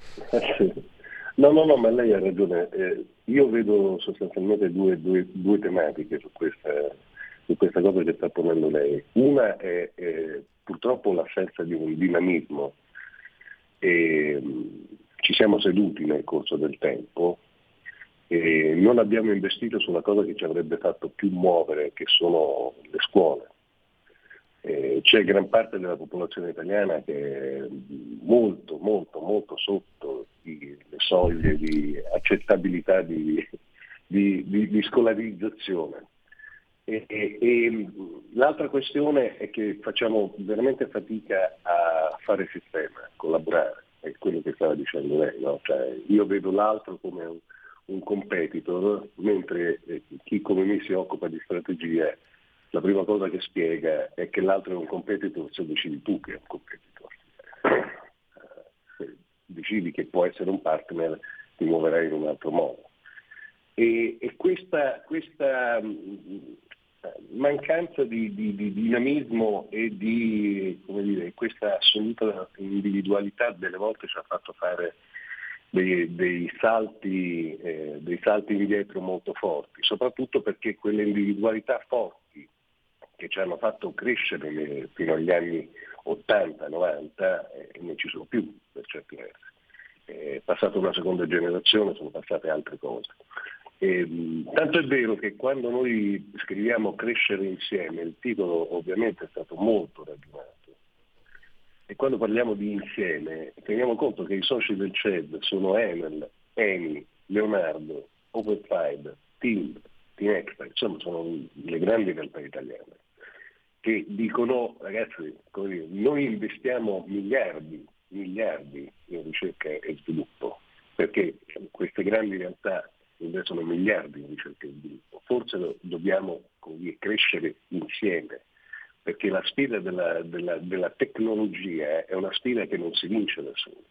No, no, no, ma lei ha ragione. Eh, io vedo sostanzialmente due, due, due tematiche su questa, su questa, cosa che sta ponendo lei. Una è, è purtroppo l'assenza di un dinamismo. E, mm, ci siamo seduti nel corso del tempo e non abbiamo investito sulla cosa che ci avrebbe fatto più muovere, che sono le scuole. Eh, c'è gran parte della popolazione italiana che è molto, molto, molto sotto le soglie di accettabilità di, di, di, di scolarizzazione. E, e, e, l'altra questione è che facciamo veramente fatica a fare sistema, a collaborare, è quello che stava dicendo lei. No? Cioè, io vedo l'altro come un, un competitor, mentre eh, chi come me si occupa di strategia, la prima cosa che spiega è che l'altro è un competitor se decidi tu che è un competitor. Se decidi che può essere un partner, ti muoverai in un altro modo. E, e questa, questa mancanza di, di, di, dinamismo e di dire, questa assoluta individualità delle volte ci ha fatto fare dei, dei, salti, eh, dei salti indietro molto forti, soprattutto perché quelle individualità forti che ci hanno fatto crescere fino agli anni 80-90 eh, non ci sono più per certi versi. È passata una seconda generazione, sono passate altre cose. E, tanto è vero che quando noi scriviamo Crescere insieme, il titolo ovviamente è stato molto ragionato, e quando parliamo di insieme teniamo conto che i soci del CED sono Enel, Eni, Leonardo, OpenFive, Team, Team Extra, insomma sono le grandi realtà italiane che dicono ragazzi noi investiamo miliardi, miliardi in ricerca e sviluppo perché queste grandi realtà investono miliardi in ricerca e sviluppo, forse dobbiamo dire, crescere insieme perché la sfida della, della, della, tecnologia è una sfida che non si vince da soli,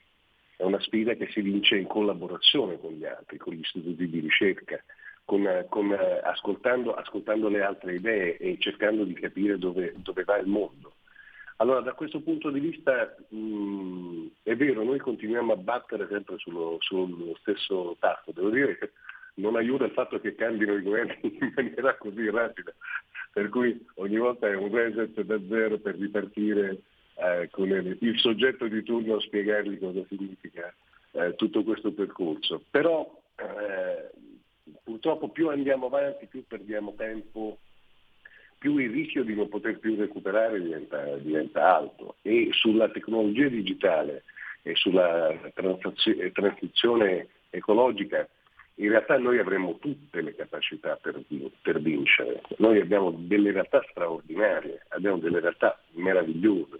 è una sfida che si vince in collaborazione con gli altri, con gli istituti di ricerca, con, con, ascoltando, ascoltando, le altre idee e cercando di capire dove, dove va il mondo. Allora da questo punto di vista mh, è vero, noi continuiamo a battere sempre sullo, sullo stesso tasto, devo dire che non aiuta il fatto che cambino i governi in maniera così rapida, per cui ogni volta è un reset da zero per ripartire eh, con il, soggetto di turno a spiegargli cosa significa eh, tutto questo percorso. Però eh, purtroppo più andiamo avanti, più perdiamo tempo, più il rischio di non poter più recuperare diventa, diventa alto e sulla tecnologia digitale e sulla transizione ecologica in realtà noi avremmo tutte le capacità per, per, vincere, noi abbiamo delle realtà straordinarie, abbiamo delle realtà meravigliose,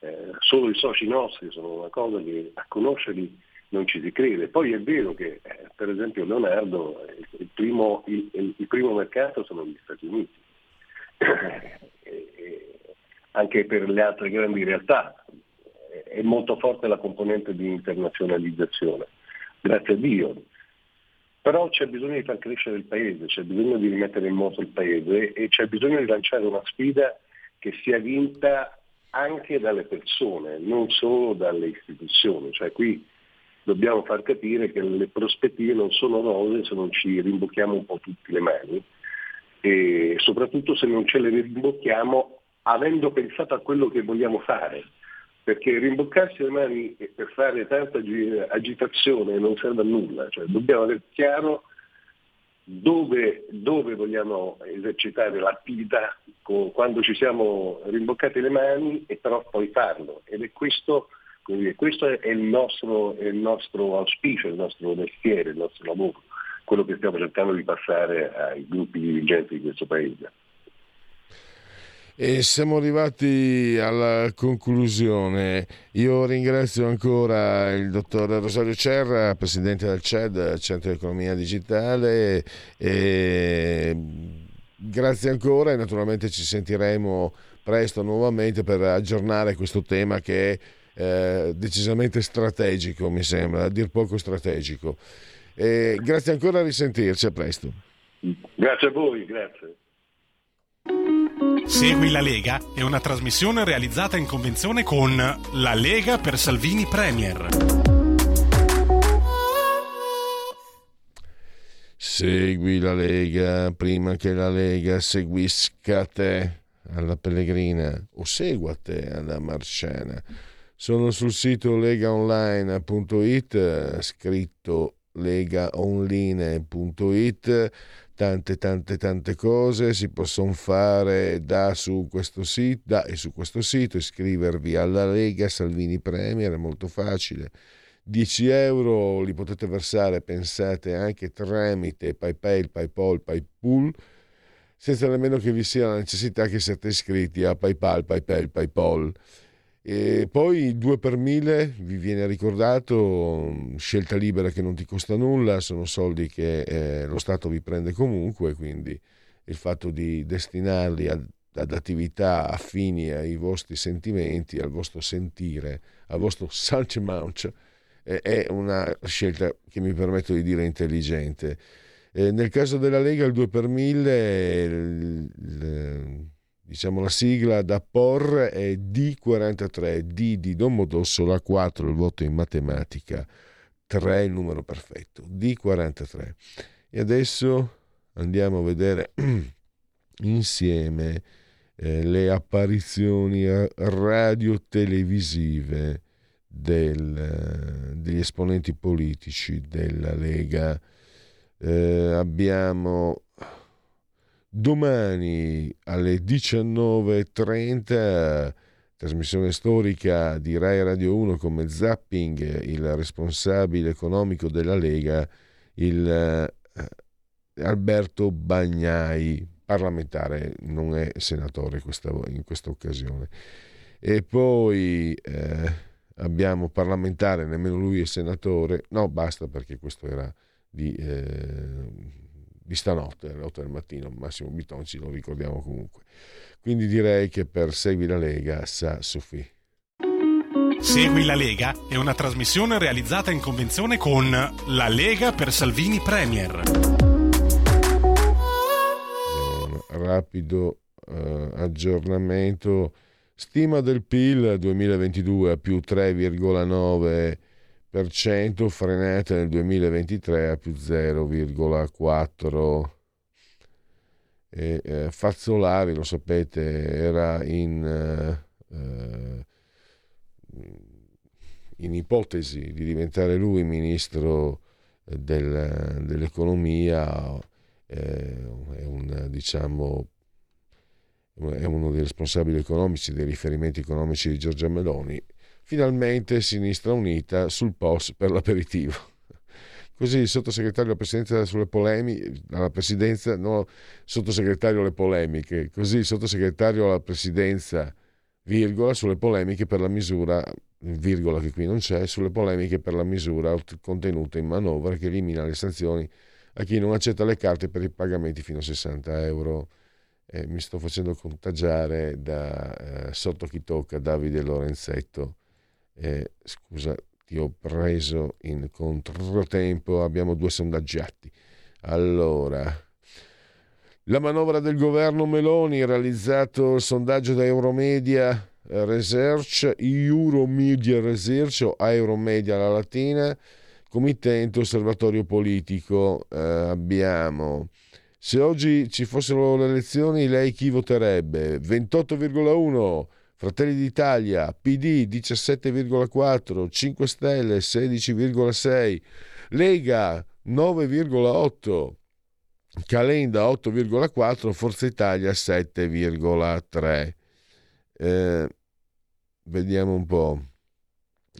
eh, solo i soci nostri sono una cosa che a conoscerli non ci si crede. Poi è vero che eh, per esempio Leonardo, eh, il primo, il, il primo, mercato sono gli Stati Uniti, anche per le altre grandi realtà è molto forte la componente di internazionalizzazione, grazie a Dio però c'è bisogno di far crescere il paese, c'è bisogno di rimettere in moto il paese e c'è bisogno di lanciare una sfida che sia vinta anche dalle persone, non solo dalle istituzioni. Cioè qui dobbiamo far capire che le prospettive non sono rose se non ci rimbocchiamo un po' tutte le mani e soprattutto se non ce le rimbocchiamo avendo pensato a quello che vogliamo fare perché rimboccarsi le mani per fare tanta agitazione non serve a nulla, cioè, dobbiamo avere chiaro dove, dove, vogliamo esercitare l'attività quando ci siamo rimboccati le mani e però poi farlo. Ed è questo, dire, questo è, il nostro, è il nostro auspicio, il nostro mestiere, il nostro lavoro, quello che stiamo cercando di passare ai gruppi dirigenti di questo Paese. E siamo arrivati alla conclusione. Io ringrazio ancora il dottor Rosario Cerra, presidente del CED, Centro di Economia Digitale. E grazie ancora e naturalmente ci sentiremo presto nuovamente per aggiornare questo tema che è eh, decisamente strategico, mi sembra, a dir poco strategico. E grazie ancora, a risentirci, a presto. Grazie a voi, grazie. Segui la Lega è una trasmissione realizzata in convenzione con La Lega per Salvini Premier. Segui la Lega prima che la Lega seguisca te alla Pellegrina o segua te alla Marciana. Sono sul sito legaonline.it, scritto legaonline.it tante tante tante cose si possono fare da su questo sito, da e su questo sito iscrivervi alla Lega Salvini Premier è molto facile. 10 euro li potete versare pensate anche tramite PayPal, PayPal, PayPal senza nemmeno che vi sia la necessità che siate iscritti a PayPal, PayPal, PayPal e poi 2 per 1000 vi viene ricordato, scelta libera che non ti costa nulla, sono soldi che eh, lo Stato vi prende comunque, quindi il fatto di destinarli ad, ad, attività affini ai vostri sentimenti, al vostro sentire, al vostro salce mouch, eh, è una scelta che mi permetto di dire intelligente. Eh, nel caso della Lega il 2 per 1000, il, il, diciamo la sigla da POR è D43, D di Domodossola, 4 il voto in matematica, 3 il numero perfetto, D43. E adesso andiamo a vedere insieme eh, le apparizioni radio-televisive del, degli esponenti politici della Lega. Eh, abbiamo domani alle 19.30 trasmissione storica di Rai Radio 1 come Zapping, il responsabile economico della Lega, il eh, Alberto Bagnai, parlamentare, non è senatore questa, in questa occasione. E poi eh, abbiamo parlamentare, nemmeno lui è senatore, no basta perché questo era di, eh, di stanotte, alle 8 del mattino, Massimo Bitonci lo ricordiamo comunque. Quindi direi che per Segui la Lega sa Sofì. Segui la Lega è una trasmissione realizzata in convenzione con La Lega per Salvini Premier rapido eh, aggiornamento. Stima del PIL 2022 a più 3,9%, frenata nel 2023 a più 0,4%. E, eh, Fazzolari, lo sapete, era in, eh, in ipotesi di diventare lui ministro del, dell'economia eh, è, un, diciamo, è uno dei responsabili economici, dei riferimenti economici di Giorgia Meloni. Finalmente Sinistra Unita sul post per l'aperitivo. Così il sottosegretario alla presidenza sulle polemiche, alla presidenza, no, sottosegretario alle polemiche, così il sottosegretario alla presidenza, virgola, sulle polemiche per la misura, virgola che qui non c'è, sulle polemiche per la misura contenuta in manovra che elimina le sanzioni a chi non accetta le carte per i pagamenti fino a 60 euro. Eh, mi sto facendo contagiare da eh, sotto chi tocca Davide Lorenzetto. Eh, scusa, ti ho preso in controtempo, abbiamo due sondaggiati. Allora, la manovra del governo Meloni, realizzato il sondaggio da Euromedia Research, Euromedia Research o Euromedia la latina, committente osservatorio politico eh, abbiamo se oggi ci fossero le elezioni lei chi voterebbe 28,1 Fratelli d'Italia PD 17,4 5 Stelle 16,6 Lega 9,8 Calenda 8,4 Forza Italia 7,3 eh, vediamo un po'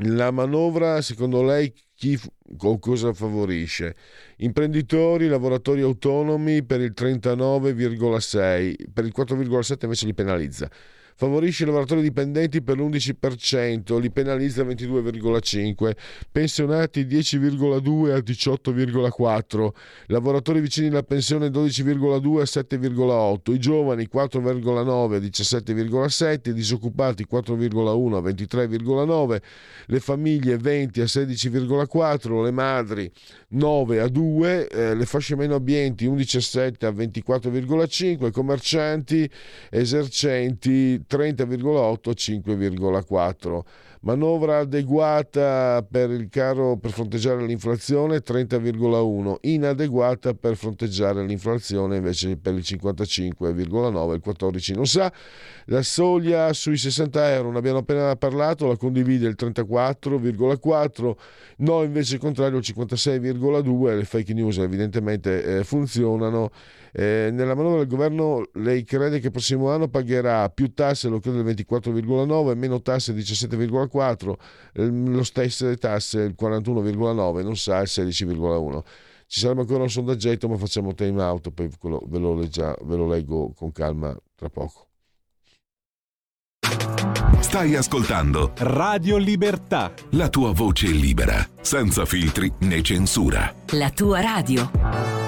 la manovra secondo lei chi o cosa favorisce? Imprenditori, lavoratori autonomi per il 39,6, per il 4,7 invece li penalizza favorisce i lavoratori dipendenti per l'11%, li penalizza 22,5%, pensionati 10,2 a 18,4%, lavoratori vicini alla pensione 12,2 a 7,8%, i giovani 4,9 a 17,7%, i disoccupati 4,1 a 23,9%, le famiglie 20 a 16,4%, le madri 9 a 2, eh, le fasce meno abbienti 11,7 a 24,5, commercianti esercenti 30,8 5,4 manovra adeguata per il caro per fronteggiare l'inflazione 30,1 inadeguata per fronteggiare l'inflazione invece per il 55,9 il 14 non sa. La soglia sui 60 euro ne abbiamo appena parlato la condivide il 34,4 no invece il contrario il 56,2 le fake news evidentemente eh, funzionano eh, nella manovra del governo lei crede che il prossimo anno pagherà più tasse lo credo del 24,9 meno tasse 17,4 eh, lo stesso tasse il 41,9 non sa il 16,1 ci sarebbe ancora un sondaggetto ma facciamo time out poi ve lo, leggia, ve lo leggo con calma tra poco Stai ascoltando Radio Libertà. La tua voce libera, senza filtri né censura. La tua radio.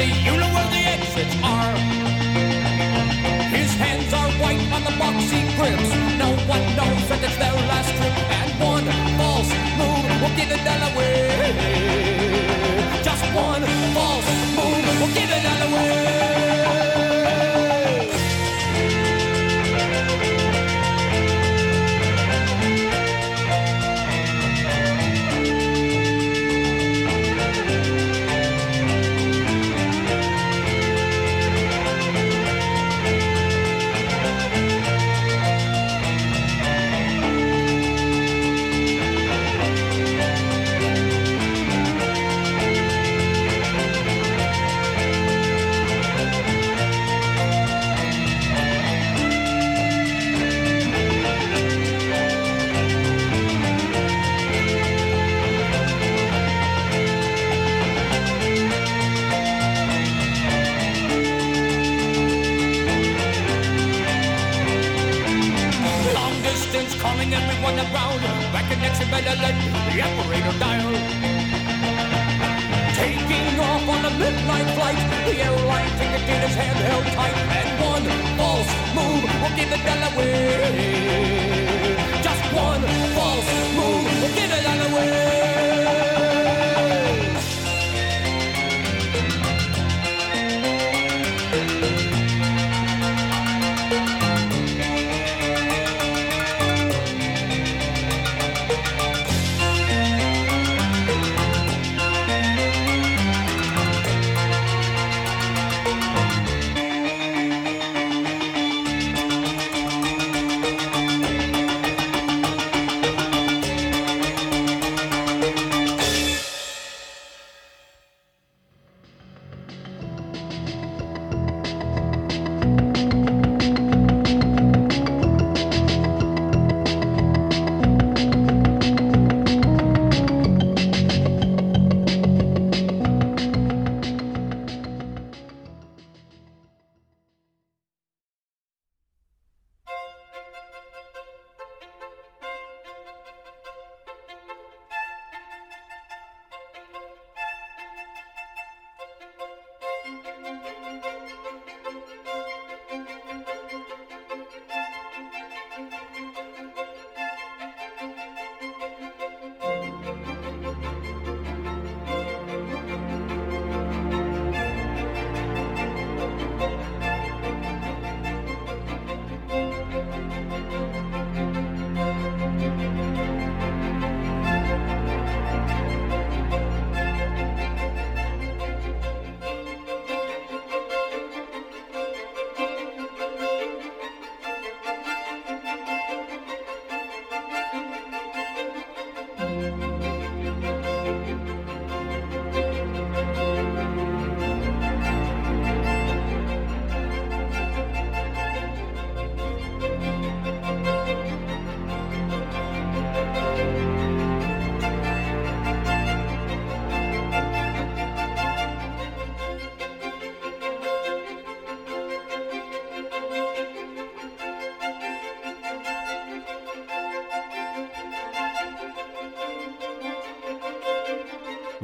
see you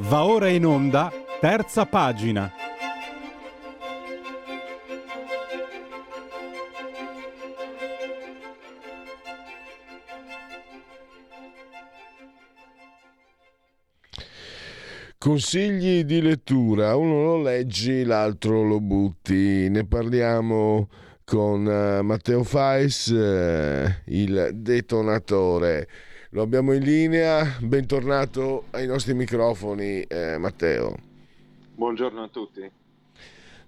Va ora in onda, terza pagina. Consigli di lettura, uno lo leggi, l'altro lo butti. Ne parliamo con uh, Matteo Fais, uh, il detonatore. Lo abbiamo in linea, bentornato ai nostri microfoni eh, Matteo. Buongiorno a tutti.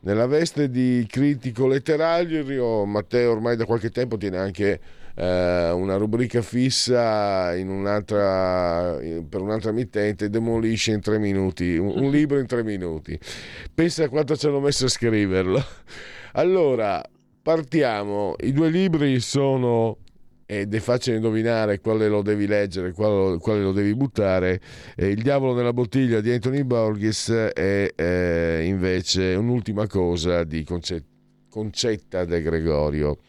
Nella veste di critico letterario, Matteo ormai da qualche tempo tiene anche eh, una rubrica fissa un'altra, per un'altra mittente, demolisce in tre minuti, un, un libro in tre minuti. Pensa a quanto ci hanno messo a scriverlo. Allora, partiamo. I due libri sono ed è facile indovinare quale lo devi leggere, quale, quale lo devi buttare. Eh, il diavolo nella bottiglia di Anthony Borges è eh, invece un'ultima cosa di Concetta, Concetta De Gregorio.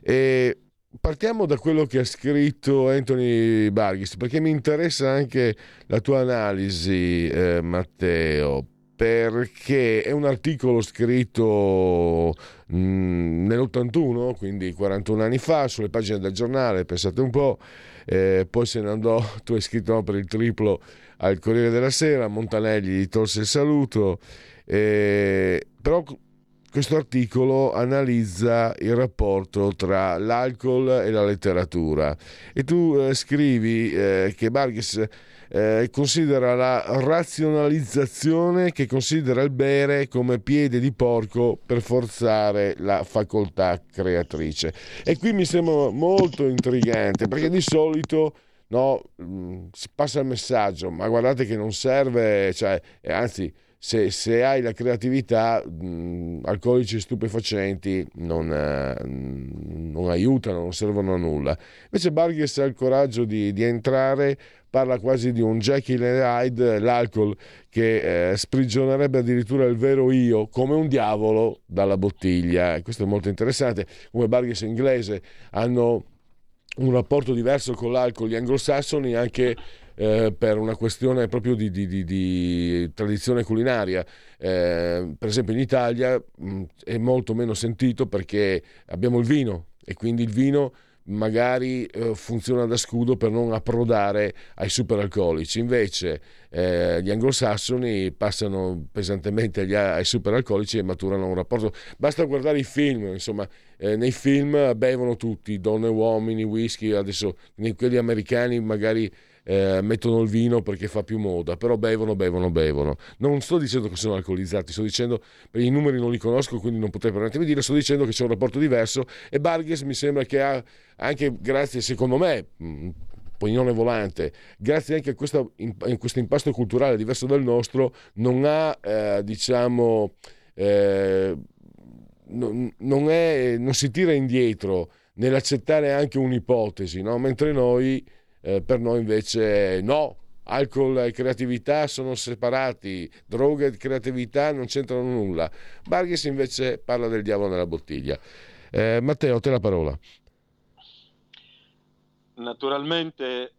E partiamo da quello che ha scritto Anthony Borges, perché mi interessa anche la tua analisi, eh, Matteo perché è un articolo scritto mm, nell'81, quindi 41 anni fa, sulle pagine del giornale, pensate un po', eh, poi se ne andò, tu hai scritto per il triplo al Corriere della Sera, Montanelli gli tolse il saluto, eh, però questo articolo analizza il rapporto tra l'alcol e la letteratura. E tu eh, scrivi eh, che Barghes eh, considera la razionalizzazione che considera il bere come piede di porco per forzare la facoltà creatrice. E qui mi sembra molto intrigante perché di solito no, mm, si passa il messaggio, ma guardate che non serve, cioè, anzi se, se, hai la creatività, mh, alcolici stupefacenti non, eh, non, aiutano, non servono a nulla. Invece Barghes ha il coraggio di, di entrare, parla quasi di un Jekyll e Hyde, l'alcol che eh, sprigionerebbe addirittura il vero io come un diavolo dalla bottiglia. Questo è molto interessante. Come Barghes inglese hanno un rapporto diverso con l'alcol, gli anglosassoni anche eh, per una questione proprio di, di, di, di tradizione culinaria. Eh, per esempio in Italia mh, mm, è molto meno sentito perché abbiamo il vino e quindi il vino magari eh, funziona da scudo per non approdare ai superalcolici. Invece eh, gli anglosassoni passano pesantemente agli, ai superalcolici e maturano un rapporto. Basta guardare i film, insomma, eh, nei film bevono tutti, donne, uomini, whisky, adesso quelli americani magari eh, mettono il vino perché fa più moda, però bevono, bevono, bevono. Non sto dicendo che sono alcolizzati, sto dicendo, i numeri non li conosco, quindi non potrei permettermi di dire, sto dicendo che c'è un rapporto diverso e Barghes mi sembra che ha anche grazie, secondo me, mm, Pognone volante, grazie anche a, questa, a questo impasto culturale diverso dal nostro, non ha, eh, diciamo, eh, non, non, è, non, si tira indietro nell'accettare anche un'ipotesi, no? mentre noi eh, per noi invece no, alcol e creatività sono separati, droga e creatività non c'entrano nulla. Barghes invece parla del diavolo nella bottiglia. Eh, Matteo, te la parola. Naturalmente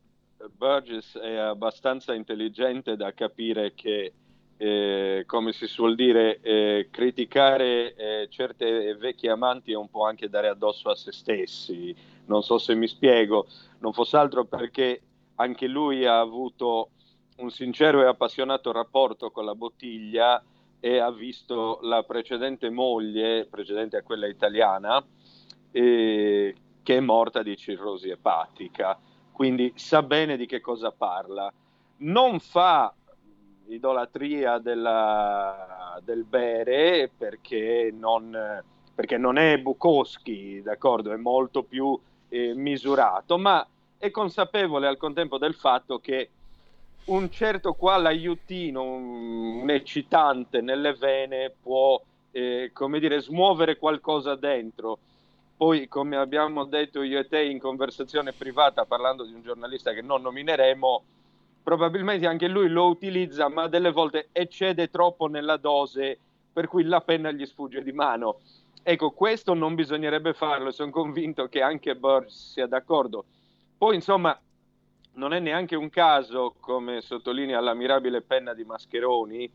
Burgess è abbastanza intelligente da capire che, eh, come si suol dire, eh, criticare eh, certe vecchie amanti è un po' anche dare addosso a se stessi. Non so se mi spiego non fosse altro perché anche lui ha avuto un sincero e appassionato rapporto con la bottiglia e ha visto la precedente moglie, precedente a quella italiana, eh, che è morta di cirrosi epatica, quindi sa bene di che cosa parla. Non fa idolatria della, del bere perché non, perché non è Bukowski, d'accordo? È molto più eh, misurato, ma è consapevole al contempo del fatto che un certo qual aiutino, un, un eccitante nelle vene può, eh, come dire, smuovere qualcosa dentro. Poi, come abbiamo detto io e te in conversazione privata, parlando di un giornalista che non nomineremo, probabilmente anche lui lo utilizza, ma delle volte eccede troppo nella dose, per cui la penna gli sfugge di mano. Ecco, questo non bisognerebbe farlo, sono convinto che anche Burge sia d'accordo. Poi, insomma, non è neanche un caso, come sottolinea la mirabile penna di Mascheroni,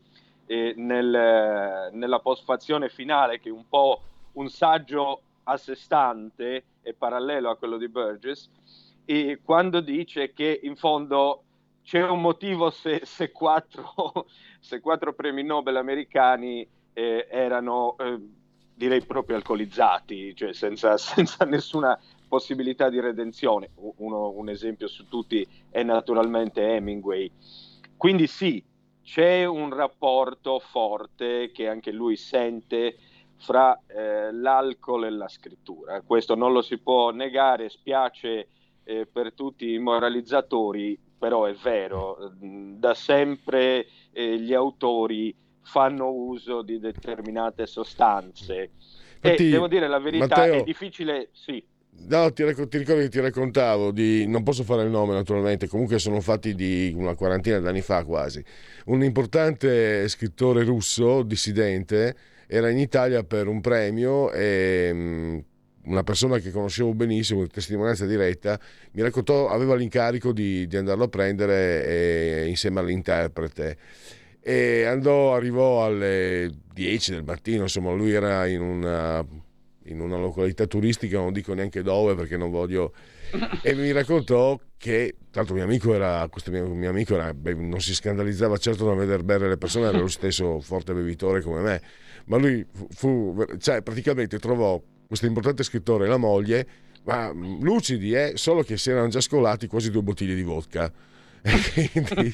eh, nel, nella postfazione finale, che è un po' un saggio a sé stante e parallelo a quello di Burgess, quando dice che in fondo c'è un motivo se, se, quattro, se quattro, premi Nobel americani eh, erano, eh, direi, proprio alcolizzati, cioè senza, senza nessuna possibilità di redenzione. Uno, un esempio su tutti è naturalmente Hemingway. Quindi sì, c'è un rapporto forte che anche lui sente fra eh, l'alcol e la scrittura. Questo non lo si può negare, spiace eh, per tutti i moralizzatori, però è vero, da sempre eh, gli autori fanno uso di determinate sostanze. Infatti, e devo dire la verità, Matteo... è difficile, sì. No, ti, racc- ti, ricordi che ti raccontavo di, non posso fare il nome naturalmente, comunque sono fatti di una quarantina d'anni fa quasi. Un importante scrittore russo, dissidente, era in Italia per un premio e mm, una persona che conoscevo benissimo, di testimonianza diretta, mi raccontò, aveva l'incarico di, di andarlo a prendere e, insieme all'interprete. E andò, arrivò alle 10 del mattino, insomma lui era in una in una località turistica, non dico neanche dove perché non voglio... E mi raccontò che, tanto mio amico era, questo mio, mio amico era, beh, non si scandalizzava certo da vedere bere le persone, era lo stesso forte bevitore come me, ma lui fu, fu cioè praticamente trovò questo importante scrittore e la moglie, ma lucidi, eh, solo che si erano già scolati quasi due bottiglie di vodka quindi,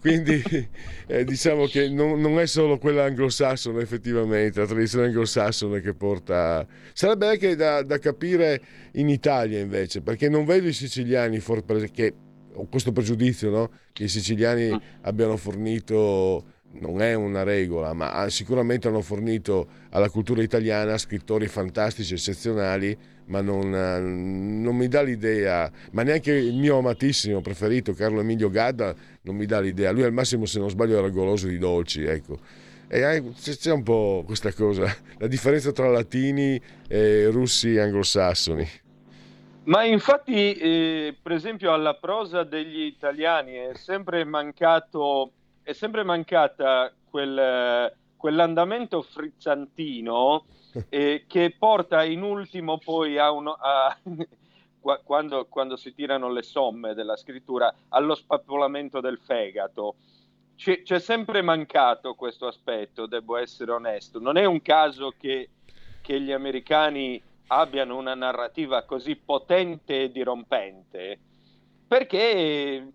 quindi eh, diciamo che non, non, è solo quella anglosassone effettivamente, la tradizione anglosassone che porta... Sarebbe anche da, da capire in Italia invece, perché non vedo i siciliani for... che ho questo pregiudizio no? che i siciliani abbiano fornito non è una regola, ma sicuramente hanno fornito alla cultura italiana scrittori fantastici, eccezionali, ma non, non, mi dà l'idea, ma neanche il mio amatissimo preferito Carlo Emilio Gadda non mi dà l'idea, lui al massimo se non sbaglio era goloso di dolci, ecco. E c'è un po' questa cosa, la differenza tra latini e russi anglosassoni. Ma infatti, eh, per esempio, alla prosa degli italiani è sempre mancato è sempre mancata quel, quell'andamento frizzantino eh, che porta in ultimo poi a, uno, a quando, quando, si tirano le somme della scrittura allo spappolamento del fegato. C'è, c'è, sempre mancato questo aspetto, devo essere onesto. Non è un caso che, che gli americani abbiano una narrativa così potente e dirompente, perché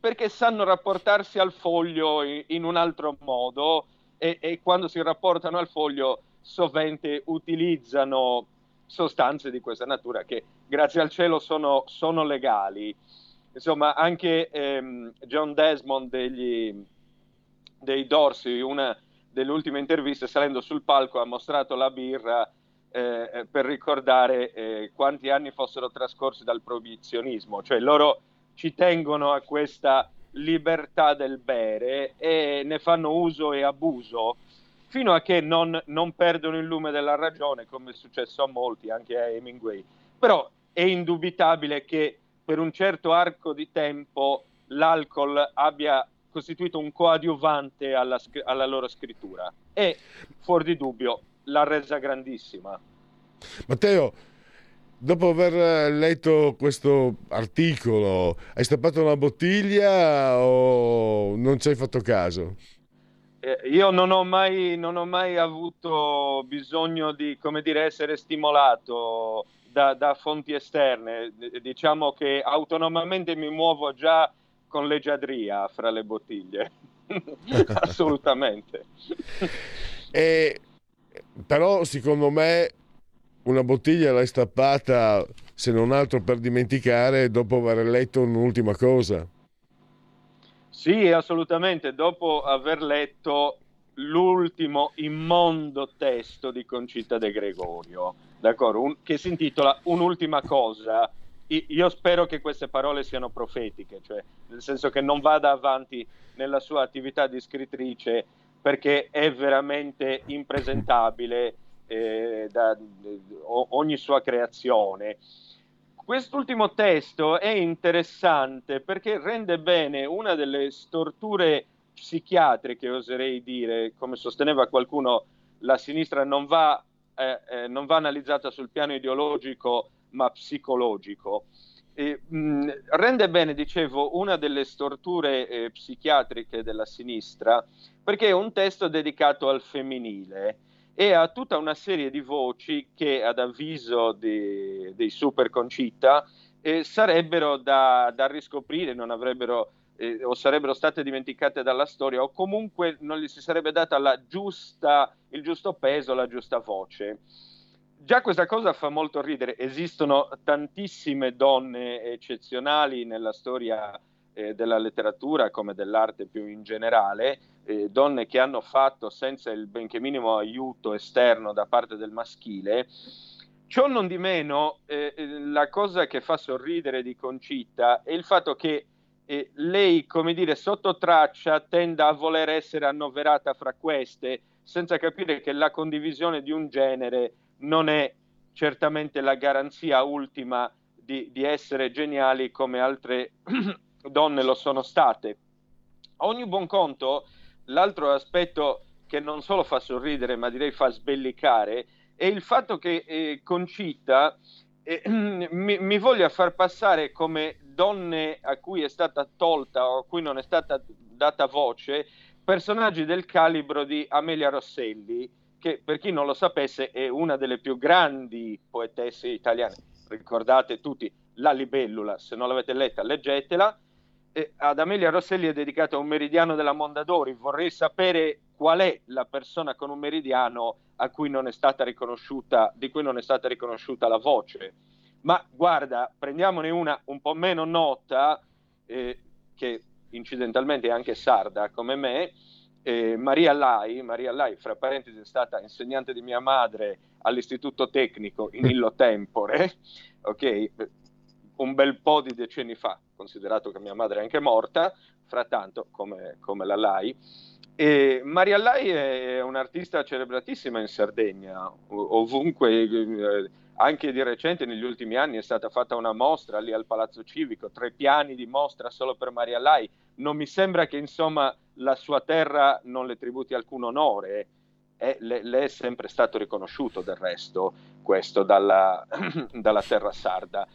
perché sanno rapportarsi al foglio in, in un altro modo e, e, quando si rapportano al foglio sovente utilizzano sostanze di questa natura che grazie al cielo sono, sono legali. Insomma, anche ehm, John Desmond degli, dei Dorsi, una delle ultime interviste, salendo sul palco, ha mostrato la birra eh, per ricordare eh, quanti anni fossero trascorsi dal proibizionismo, cioè loro ci tengono a questa libertà del bere e ne fanno uso e abuso fino a che non, non perdono il lume della ragione, come è successo a molti, anche a Hemingway. Però è indubitabile che per un certo arco di tempo l'alcol abbia costituito un coadiuvante alla, alla loro scrittura e fuori di dubbio l'ha resa grandissima. Matteo, dopo aver letto questo articolo, hai stappato una bottiglia o non ci hai fatto caso? Eh, io non ho, mai, non ho mai avuto bisogno di, come dire, essere stimolato da, da fonti esterne. Diciamo che autonomamente mi muovo già con leggiadria fra le bottiglie. Assolutamente. E, però secondo me una bottiglia l'hai stappata se non altro per dimenticare dopo aver letto un'ultima cosa. Sì, assolutamente, dopo aver letto l'ultimo immondo testo di Concita De Gregorio, Un, che si intitola Un'ultima cosa. Io spero che queste parole siano profetiche, cioè nel senso che non vada avanti nella sua attività di scrittrice perché è veramente impresentabile eh, da, ogni sua creazione. Quest'ultimo testo è interessante perché rende bene una delle storture psichiatriche, oserei dire, come sosteneva qualcuno, la sinistra non va, eh, eh, non va analizzata sul piano ideologico ma psicologico. E, mh, rende bene, dicevo, una delle storture eh, psichiatriche della sinistra perché è un testo dedicato al femminile e ha tutta una serie di voci che ad avviso di, dei super concita eh, sarebbero da, da, riscoprire, non avrebbero eh, o sarebbero state dimenticate dalla storia o comunque non gli si sarebbe data giusta, il giusto peso, la giusta voce. Già questa cosa fa molto ridere, esistono tantissime donne eccezionali nella storia eh, della letteratura come dell'arte più in generale, eh, donne che hanno fatto senza il benché minimo aiuto esterno da parte del maschile. Ciò non di meno, eh, eh la cosa che fa sorridere di Concita è il fatto che eh, lei, come dire, sotto traccia tenda a voler essere annoverata fra queste, senza capire che la condivisione di un genere non è certamente la garanzia ultima di, di essere geniali come altre donne lo sono state. Ogni buon conto, l'altro aspetto che non solo fa sorridere, ma direi fa sbellicare, è il fatto che eh, Concita eh, mi, mi, voglia far passare come donne a cui è stata tolta o a cui non è stata data voce personaggi del calibro di Amelia Rosselli, che per chi non lo sapesse è una delle più grandi poetesse italiane. Ricordate tutti La Libellula, se non l'avete letta leggetela ad Amelia Rosselli è dedicato un meridiano della Mondadori. Vorrei sapere qual è la persona con un meridiano cui di cui non è stata riconosciuta la voce. Ma guarda, prendiamone una un po' meno nota, eh, che incidentalmente è anche sarda come me, eh, Maria Lai, Maria Lai, fra parentesi, è stata insegnante di mia madre all'istituto tecnico in Illo Tempore, ok? un bel po' di decenni fa, considerato che mia madre è anche morta, frattanto come, come la Lai. E Maria Lai è un'artista celebratissima in Sardegna, ovunque, eh, anche di recente negli ultimi anni è stata fatta una mostra lì al Palazzo Civico, tre piani di mostra solo per Maria Lai. Non mi sembra che insomma la sua terra non le tributi alcun onore, eh, le, le, è sempre stato riconosciuto del resto questo dalla, dalla terra sarda.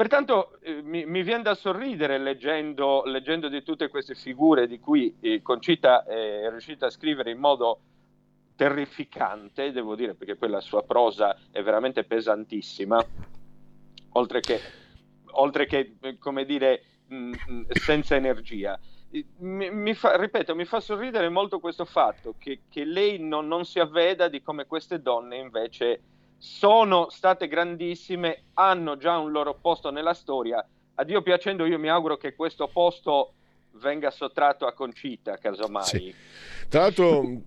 Pertanto eh, mi, mi, viene da sorridere leggendo, leggendo, di tutte queste figure di cui eh, Concita è riuscita a scrivere in modo terrificante, devo dire, perché poi la sua prosa è veramente pesantissima, oltre che, oltre che eh, come dire, mh, mm, mm, senza energia. Mi, mi fa, ripeto, mi fa sorridere molto questo fatto che, che lei non, non si avveda di come queste donne invece sono state grandissime, hanno già un loro posto nella storia. A Dio piacendo, io mi auguro che questo posto venga sottratto a Concita, casomai. Sì. Tra l'altro,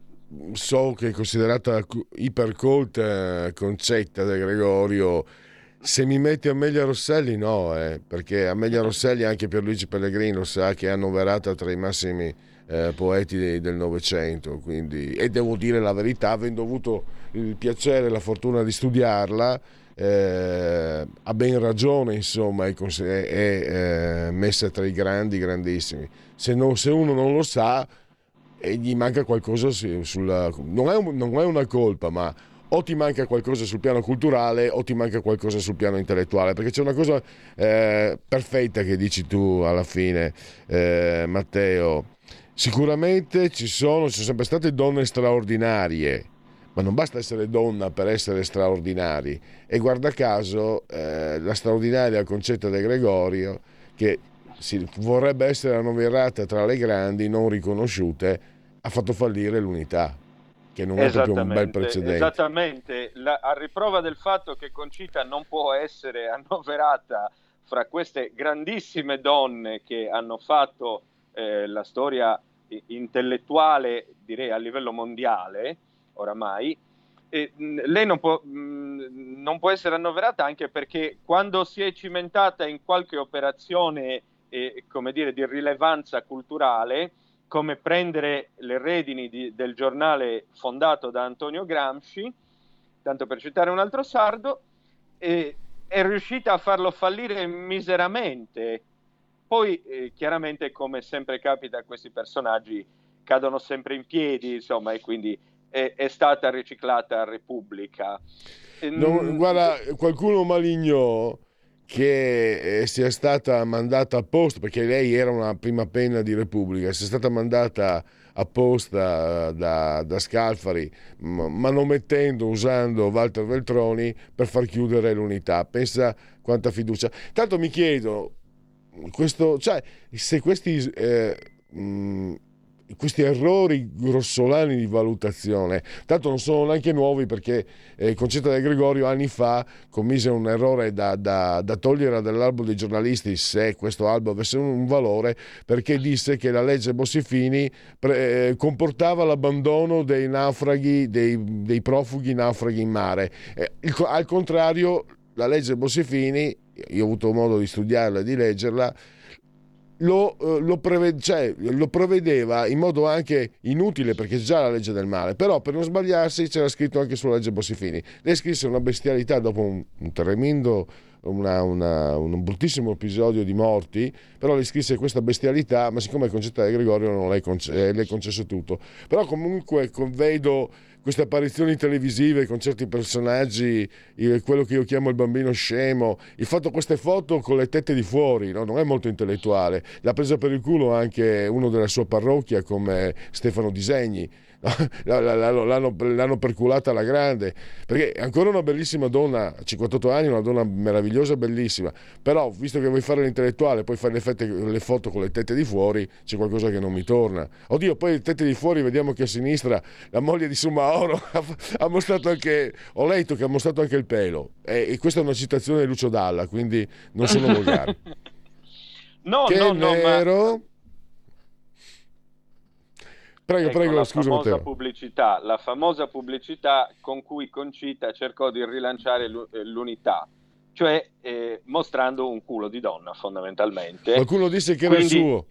so che è considerata ipercolta Concetta da Gregorio. Se mi metti Amelia Rosselli, no, eh, perché Amelia Rosselli, anche per Luigi Pellegrino, sa che è annoverata tra i massimi eh, poeti del Novecento. E devo dire la verità, avendo avuto il piacere e la fortuna di studiarla, eh, ha ben ragione, insomma, è, è, è, messa tra i grandi, grandissimi. Se, non, se uno non lo sa, e gli manca qualcosa sulla... Non è, un, non è una colpa, ma o ti manca qualcosa sul piano culturale o ti manca qualcosa sul piano intellettuale, perché c'è una cosa eh, perfetta che dici tu alla fine, eh, Matteo. Sicuramente ci sono, ci sono sempre state donne straordinarie, ma non basta essere donna per essere straordinari. E guarda caso eh, la straordinaria Concetta De Gregorio, che si, vorrebbe essere annoverata tra le grandi, non riconosciute, ha fatto fallire l'unità, che non è proprio un bel precedente. Esattamente, la, a riprova del fatto che Concita non può essere annoverata fra queste grandissime donne che hanno fatto eh, la storia intellettuale, direi a livello mondiale, oramai, e, mh, lei non può, mh, non può, essere annoverata anche perché quando si è cimentata in qualche operazione eh, come dire, di rilevanza culturale, come prendere le redini di, del giornale fondato da Antonio Gramsci, tanto per citare un altro sardo, e è riuscita a farlo fallire miseramente. Poi, eh, chiaramente, come sempre capita questi personaggi, cadono sempre in piedi, insomma, e quindi è, è stata riciclata Repubblica. No, guarda, qualcuno malignò che eh, sia stata mandata apposta, perché lei era una prima penna di Repubblica, sia stata mandata apposta da, da Scalfari, manomettendo, usando Walter Veltroni per far chiudere l'unità. Pensa quanta fiducia. Tanto mi chiedo, questo, cioè, se questi... Eh, mh, questi errori grossolani di valutazione, tanto non sono neanche nuovi perché eh, Concetta De Gregorio anni fa commise un errore da, da, da togliere dall'albo dei giornalisti se questo albo avesse un, un valore perché disse che la legge Bossifini pre, eh, comportava l'abbandono dei naufraghi, dei, dei profughi naufraghi in mare. Eh, il, al contrario, la legge Bossifini, io ho avuto modo di studiarla e di leggerla, lo, eh, lo, prevede, cioè, lo, prevedeva in modo anche inutile perché già la legge del male, però per non sbagliarsi c'era scritto anche sulla legge Bossifini. Lei scrisse una bestialità dopo un, un tremendo, una, una, un bruttissimo episodio di morti, però le scrisse questa bestialità, ma siccome è concetta di Gregorio non le è concesso tutto. Però comunque vedo queste apparizioni televisive con certi personaggi, quello che io chiamo il bambino scemo, il fatto queste foto con le tette di fuori, no? non è molto intellettuale. L'ha presa per il culo anche uno della sua parrocchia come Stefano Disegni l'hanno, l'hanno, perculata alla grande, perché è ancora una bellissima donna, 58 anni, una donna meravigliosa, bellissima, però visto che vuoi fare l'intellettuale, poi fare le, fette, le foto con le tette di fuori, c'è qualcosa che non mi torna. Oddio, poi le tette di fuori, vediamo che a sinistra la moglie di Sumaoro ha mostrato anche, ho letto che ha mostrato anche il pelo, e, e questa è una citazione di Lucio Dalla, quindi non sono volgare. no, che no, no. Ma Prego, ecco, prego, la scusa famosa pubblicità, la famosa pubblicità con cui Concita cercò di rilanciare eh, l'unità, cioè eh, mostrando un culo di donna fondamentalmente. Qualcuno disse che era Quindi, il suo.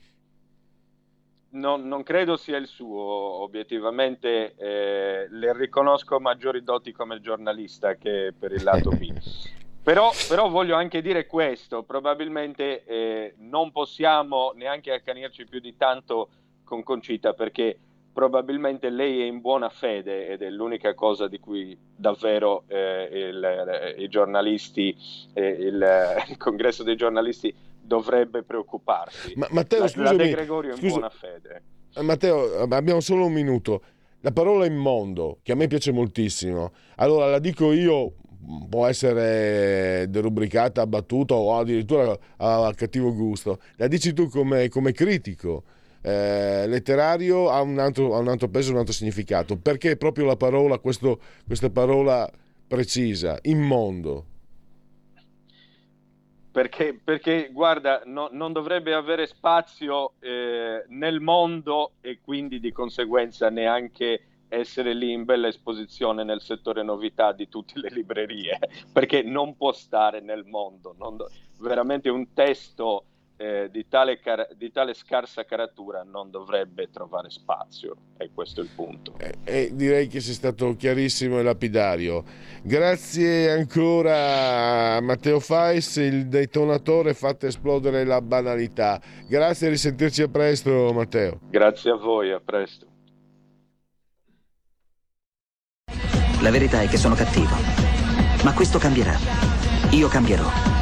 Non, non, credo sia il suo, obiettivamente eh, le riconosco maggiori doti come giornalista che per il lato B. Però, però, voglio anche dire questo, probabilmente eh, non possiamo neanche accanirci più di tanto con Concita perché probabilmente lei è in buona fede ed è l'unica cosa di cui davvero eh, il, eh, i giornalisti, eh, il, il, congresso dei giornalisti dovrebbe preoccuparsi. Ma, Matteo, la, scusami, la De Gregorio è in buona fede. Eh, Matteo, abbiamo solo un minuto. La parola immondo, che a me piace moltissimo, allora la dico io, può essere derubricata, abbattuta o addirittura a cattivo gusto. La dici tu come, come critico eh, letterario ha un, altro, ha un, altro, peso, un altro significato. Perché proprio la parola, questo, questa parola precisa, immondo? Perché, perché guarda, no, non dovrebbe avere spazio eh, nel mondo e quindi di conseguenza neanche essere lì in bella esposizione nel settore novità di tutte le librerie, perché non può stare nel mondo. Do- veramente un testo eh, di, tale car- di, tale scarsa caratura non dovrebbe trovare spazio e questo è il punto. E, e direi che sei stato chiarissimo e lapidario. Grazie ancora a Matteo Fais, il detonatore fatta esplodere la banalità. Grazie e risentirci a presto Matteo. Grazie a voi, a presto. La verità è che sono cattivo, ma questo cambierà. Io cambierò.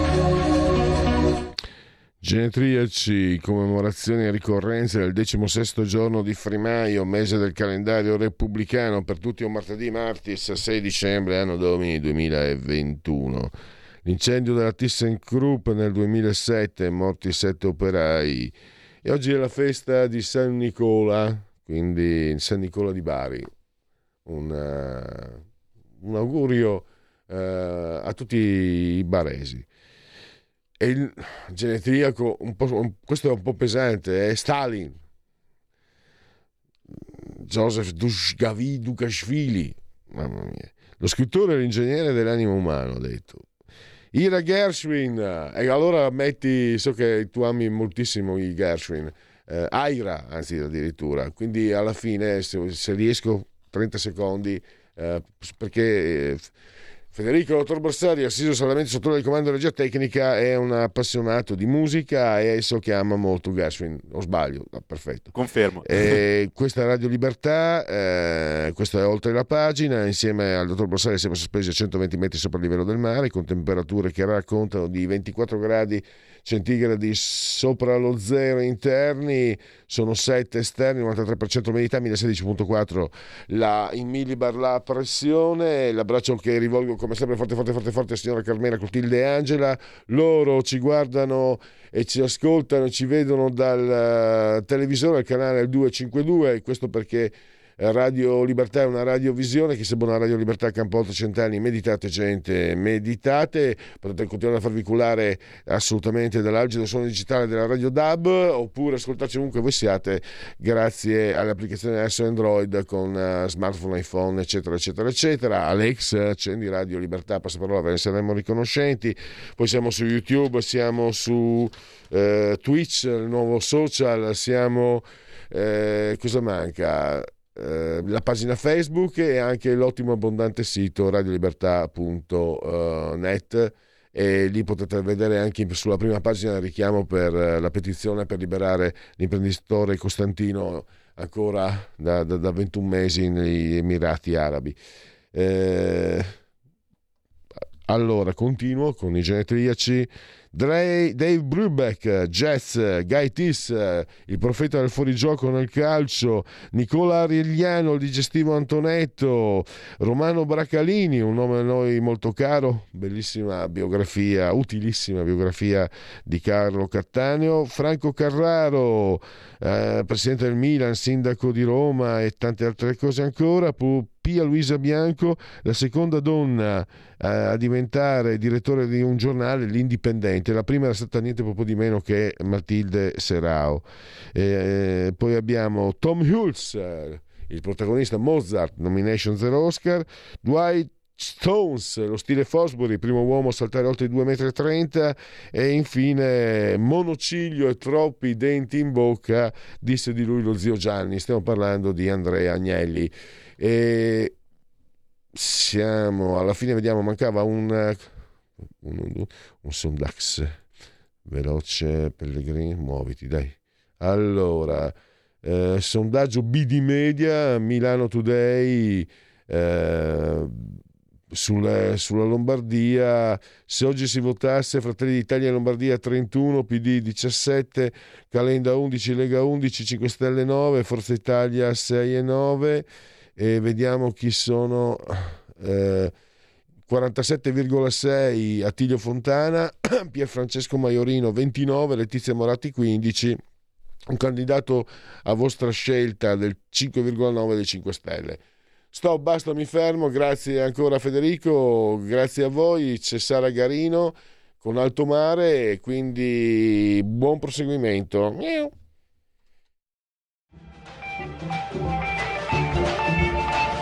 Genetriaci, commemorazioni e ricorrenze del 16 giorno di Frimaio, mese del calendario repubblicano, per tutti un martedì martis 6 dicembre, anno domini 2021. L'incendio della ThyssenKrupp nel 2007, morti sette operai. E oggi è la festa di San Nicola, quindi San Nicola di Bari. Un, uh, un augurio uh, a tutti i baresi. E il genetriaco, un po', questo è un po' pesante, è Stalin. Joseph Dushgavi Dukashvili, mamma mia. Lo scrittore e l'ingegnere dell'animo umano, ha detto. Ira Gershwin, e allora metti, so che tu ami moltissimo i Gershwin, eh, Aira anzi addirittura, quindi alla fine se, se riesco 30 secondi, eh, perché... Eh, Federico Dottor Borsari, assiso solamente sotto il comando di regia tecnica, è un appassionato di musica e so che ama molto Gershwin. O sbaglio? No, perfetto. Confermo. E questa è Radio Libertà, eh, questa è oltre la pagina, insieme al Dottor Borsari siamo sospesi a 120 metri sopra il livello del mare, con temperature che raccontano di 24 gradi centigradi sopra lo zero interni, sono 7 esterni, 93% umidità, 1016.4 la, in millibar la pressione, l'abbraccio che rivolgo come sempre forte forte forte forte a signora Carmela Clotilde e Angela, loro ci guardano e ci ascoltano, ci vedono dal uh, televisore al canale 252, questo perché Radio Libertà è una radiovisione, chi segue una Radio Libertà a Campolto Cent'anni, meditate gente, meditate, potete continuare a farvi culare assolutamente dall'algido suono digitale della Radio DAB oppure ascoltarci ovunque voi siate grazie alle applicazioni adesso Android con uh, smartphone, iPhone eccetera eccetera eccetera, Alex accendi Radio Libertà, passaparola, ve ne saremo riconoscenti, poi siamo su YouTube, siamo su uh, Twitch, il nuovo social, siamo... Eh, cosa manca? Eh, la pagina Facebook e anche l'ottimo abbondante sito radiolibertà.net e lì potete vedere anche sulla prima pagina il richiamo per eh, la petizione per liberare l'imprenditore Costantino ancora da, da, da 21 mesi negli Emirati Arabi. Eh, allora, continuo con i genetriaci. Dave Brubeck, Jazz, Guy Tiss, il profeta del fuorigioco nel calcio, Nicola Arigliano, il digestivo Antonetto, Romano Bracalini, un nome a noi molto caro, bellissima biografia, utilissima biografia di Carlo Cattaneo, Franco Carraro, eh, presidente del Milan, sindaco di Roma e tante altre cose ancora, Pia Luisa Bianco, la seconda donna eh, a diventare direttore di un giornale, l'Indipendente. La prima era stata niente poco di meno che Matilde Serao. Eh, poi abbiamo Tom Hulse, il protagonista Mozart, nomination 0 Oscar, Dwight Stones, lo stile Fosbury, primo uomo a saltare oltre i 2,30 m e infine monociglio e troppi denti in bocca, disse di lui lo zio Gianni, stiamo parlando di Andrea Agnelli. E siamo alla fine, vediamo, mancava un, un, un, Sondax veloce, Pellegrini, muoviti, dai. Allora, eh, sondaggio BD Media, Milano Today. Eh, sulla, sulla, Lombardia, se oggi si votasse Fratelli d'Italia in Lombardia 31, PD 17, Calenda 11, Lega 11, 5 Stelle 9, Forza Italia 6 e 9 e vediamo chi sono eh, 47,6 Attilio Fontana, Pier Francesco Maiorino 29, Letizia Moratti 15 un candidato a vostra scelta del 5,9 dei 5 Stelle. Sto, basta, mi fermo. Grazie ancora Federico, grazie a voi. C'è Sara Garino con Alto Mare, quindi buon proseguimento. Miau.